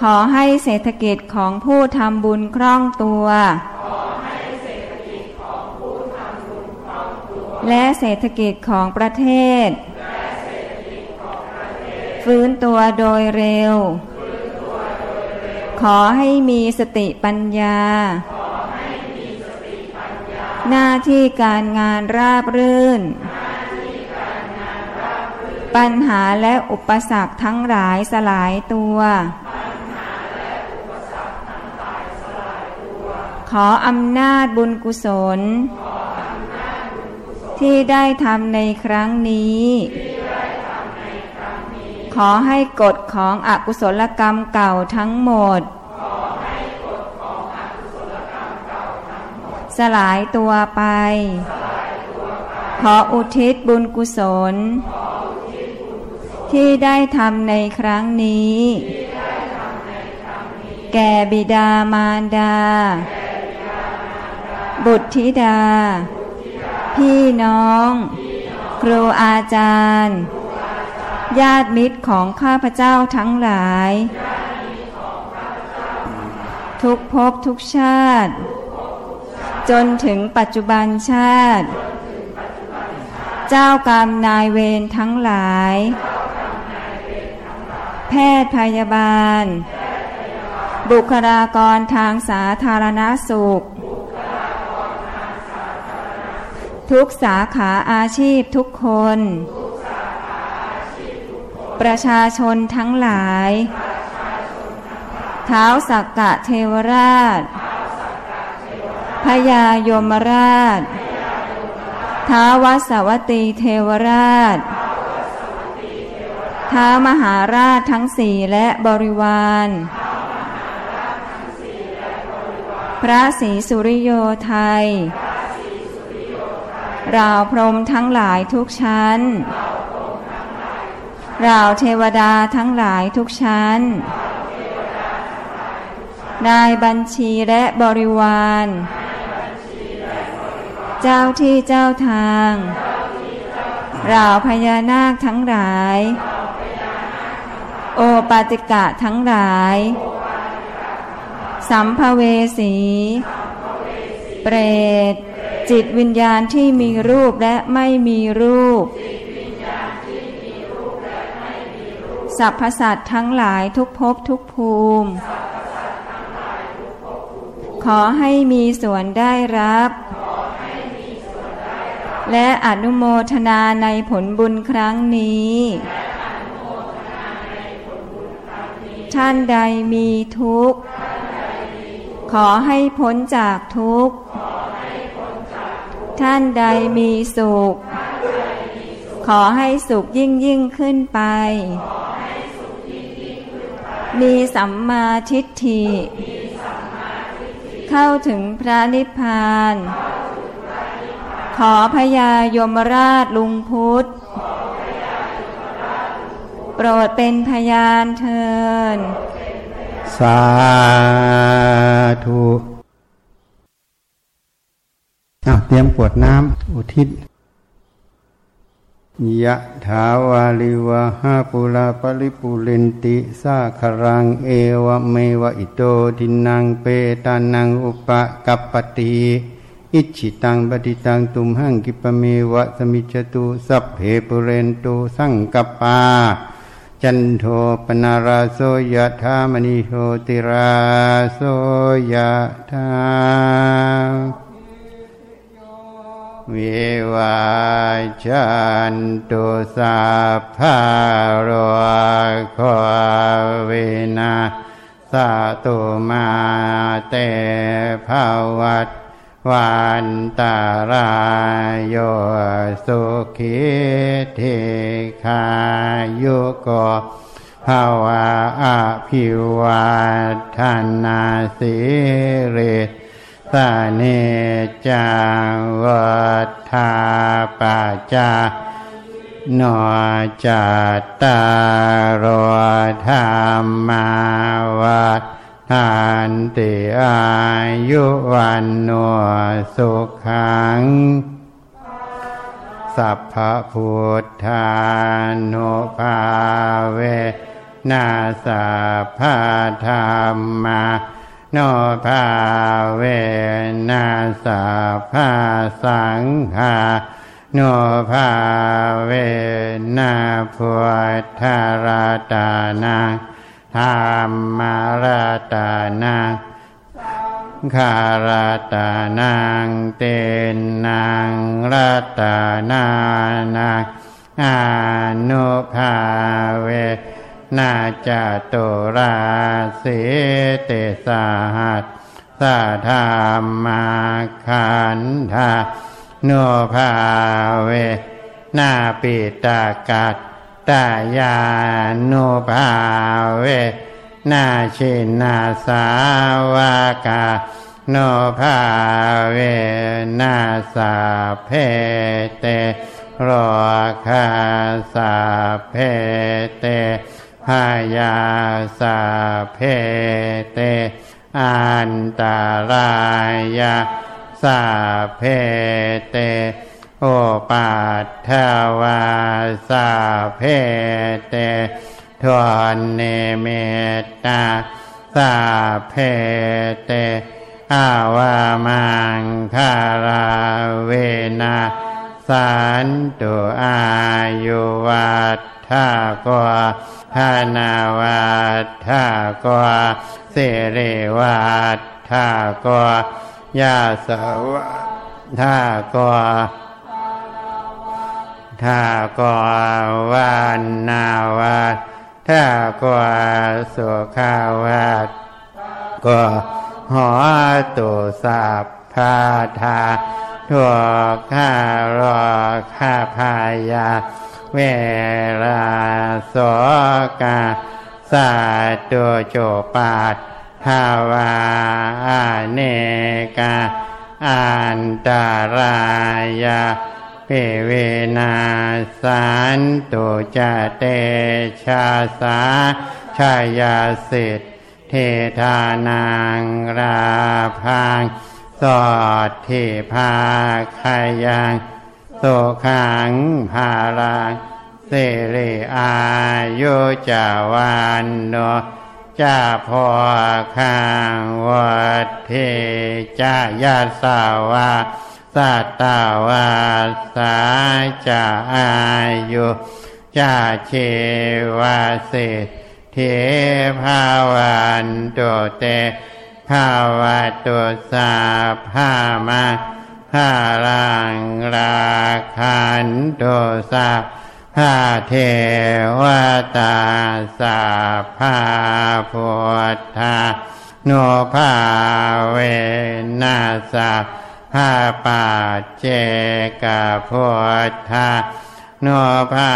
ขอให้เศรษฐกิจของผู้ทำบุญคล่องตัว และเศรษฐกิจของประเทศ ฟื้นตัวโดยเร็ว ขอให้มีสติปัญญา หน้าที่การงานราบรื่น ปัญหาและอุปสรรคทั้งหลายสลายตัว ขออำนาจบุญกุศล ที่ได้ทำในครั้งนี้ ขอให้กฎของอกุศลกรรมเก่าทั้งหมด สลายตัวไป ขออุทิศบุญกุศล ที่ได้ทำในครั้งนี้ แก่บิดามารดา บุตรธิดา พี่น้อง ครูอาจารย์ ญาติมิตรของข้าพเจ้าทั้งหลายทุกภพทุกชาติ จนถึงปัจจุบันชาติ เจ้ากรรมนายเวรทั้งหลาย แพทย์พยาบาล บุคลากรทางสาธารณสุข ทุกสาขาอาชีพทุกคน ประชาชนทั้งหลาย เท้าสักกะเทวราช พญายมราช ท้าววัสวตีเทวราช ท้ามหาราชทั้งสี่และบริวาร พระศรีสุริโยไทย ราวพรมทั้งหลายทุกชั้น ราวเทวดาทั้งหลายทุกชั้นนายบัญชีและบริวาร เจ้าที่เจ้าทางเราพญานาคทั้งหลาย โอปาติกะทั้งหลาย สัมภเวสี เปรต จิตวิญญาณที่มีรูปและไม่มีรูปสรรพสัตทั้งหลายทุกภพทุกภูมิ ขอให้มีส่วนได้รับ และอนุโมทนาในผลบุญครั้งนี้ ท่านใดมีทุกข์ ขอให้พ้นจากทุกข์ ท่านใดมีสุข ขอให้สุขยิ่งยิ่งขึ้นไป มีสัมมาทิฏฐิ เข้าถึงพระนิพพาน ขอพญายมราชลุงพุทธ โปรดเป็นพยานเทินสาธุเตรียมกวดน้ำอุทิศยะถาวาลิวะหาปุราปริปุเรนติสาครังเอวะเมวะอิโตทินังเปตานังอุปกัปปติ อิจิตังปฏิตังตุมหังกิปะเมวะสมิจตุสัพเพปุเรนตุสังกปปาจันโทปนาราโสยธามณิโชติราโสยธาวิวาจันตุสัพพะโรโควินาสตุมาเตภาวัต วันตารายโยสุขิทิคายุโกภาวะอภิวัฒนาสิริสเนจังวัฏาปัจจานอจัตตารธรรมาวัฏ ทานติอายุวันโนสุขัง สัพพพุทธานุภาเวนาสัพพธรรมาโนภาเวนาสัพพสังฆาโนภาเวนาพุทธราตานา ธรรมาราตานาคาราตานังเตนนางราตานานาอนุภาเวนาจตุราเสเตสาหัสสาธามาขันธาโนภาเวนาปิตากัต ตายานุภาเวนาชินาสาวากาโนภาเวนาสาเพเตโรคาสาเพเตพายาสาเพเต อันตารายาสาเพเต โอปัตถวาสาเพเตทวนเนเมตตาสาเพเตอาวามังคาราเวนาสันตุอายุวัฏทากวาธานาวาทากวาเสเรวัฏทากวายาสวะทากวา ถ้ากวันนาวาถ้ากวสุขาวาก็หอตุสัพพาธาทัวข้ารอข้าพายา เวลาโสกาสาตุโจปาทภาวาเนกาอันตารายา เพเวนาสันตุจเตชาสาชายาสิทธิเทธานังราพังสอดเทพาคายังโสขังภาลังเสรีอายุจาวันโนจาพอข้างวัดเทจายาสาวา สัตตาวาสาจาอายุจาเชวาเสเทภาวันตุเตภาวะตุสาภามาภาลังราคันตุสาภาเทวตาสาภาพุทธาโนภาเวนัสา ภาปาเจกาพุทธาโนภา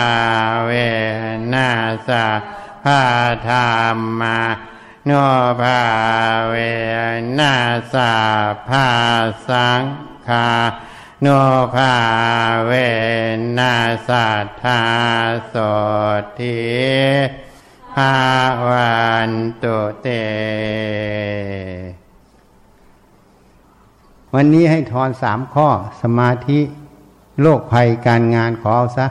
เวนัสาภาธรรมาโนภาเวนัสาภาสังฆาโนภาเวนัสัทธาโสทิภาวันตุเต วันนี้ให้ทอนสามข้อสมาธิโรคภัยการงานขอเอาซะ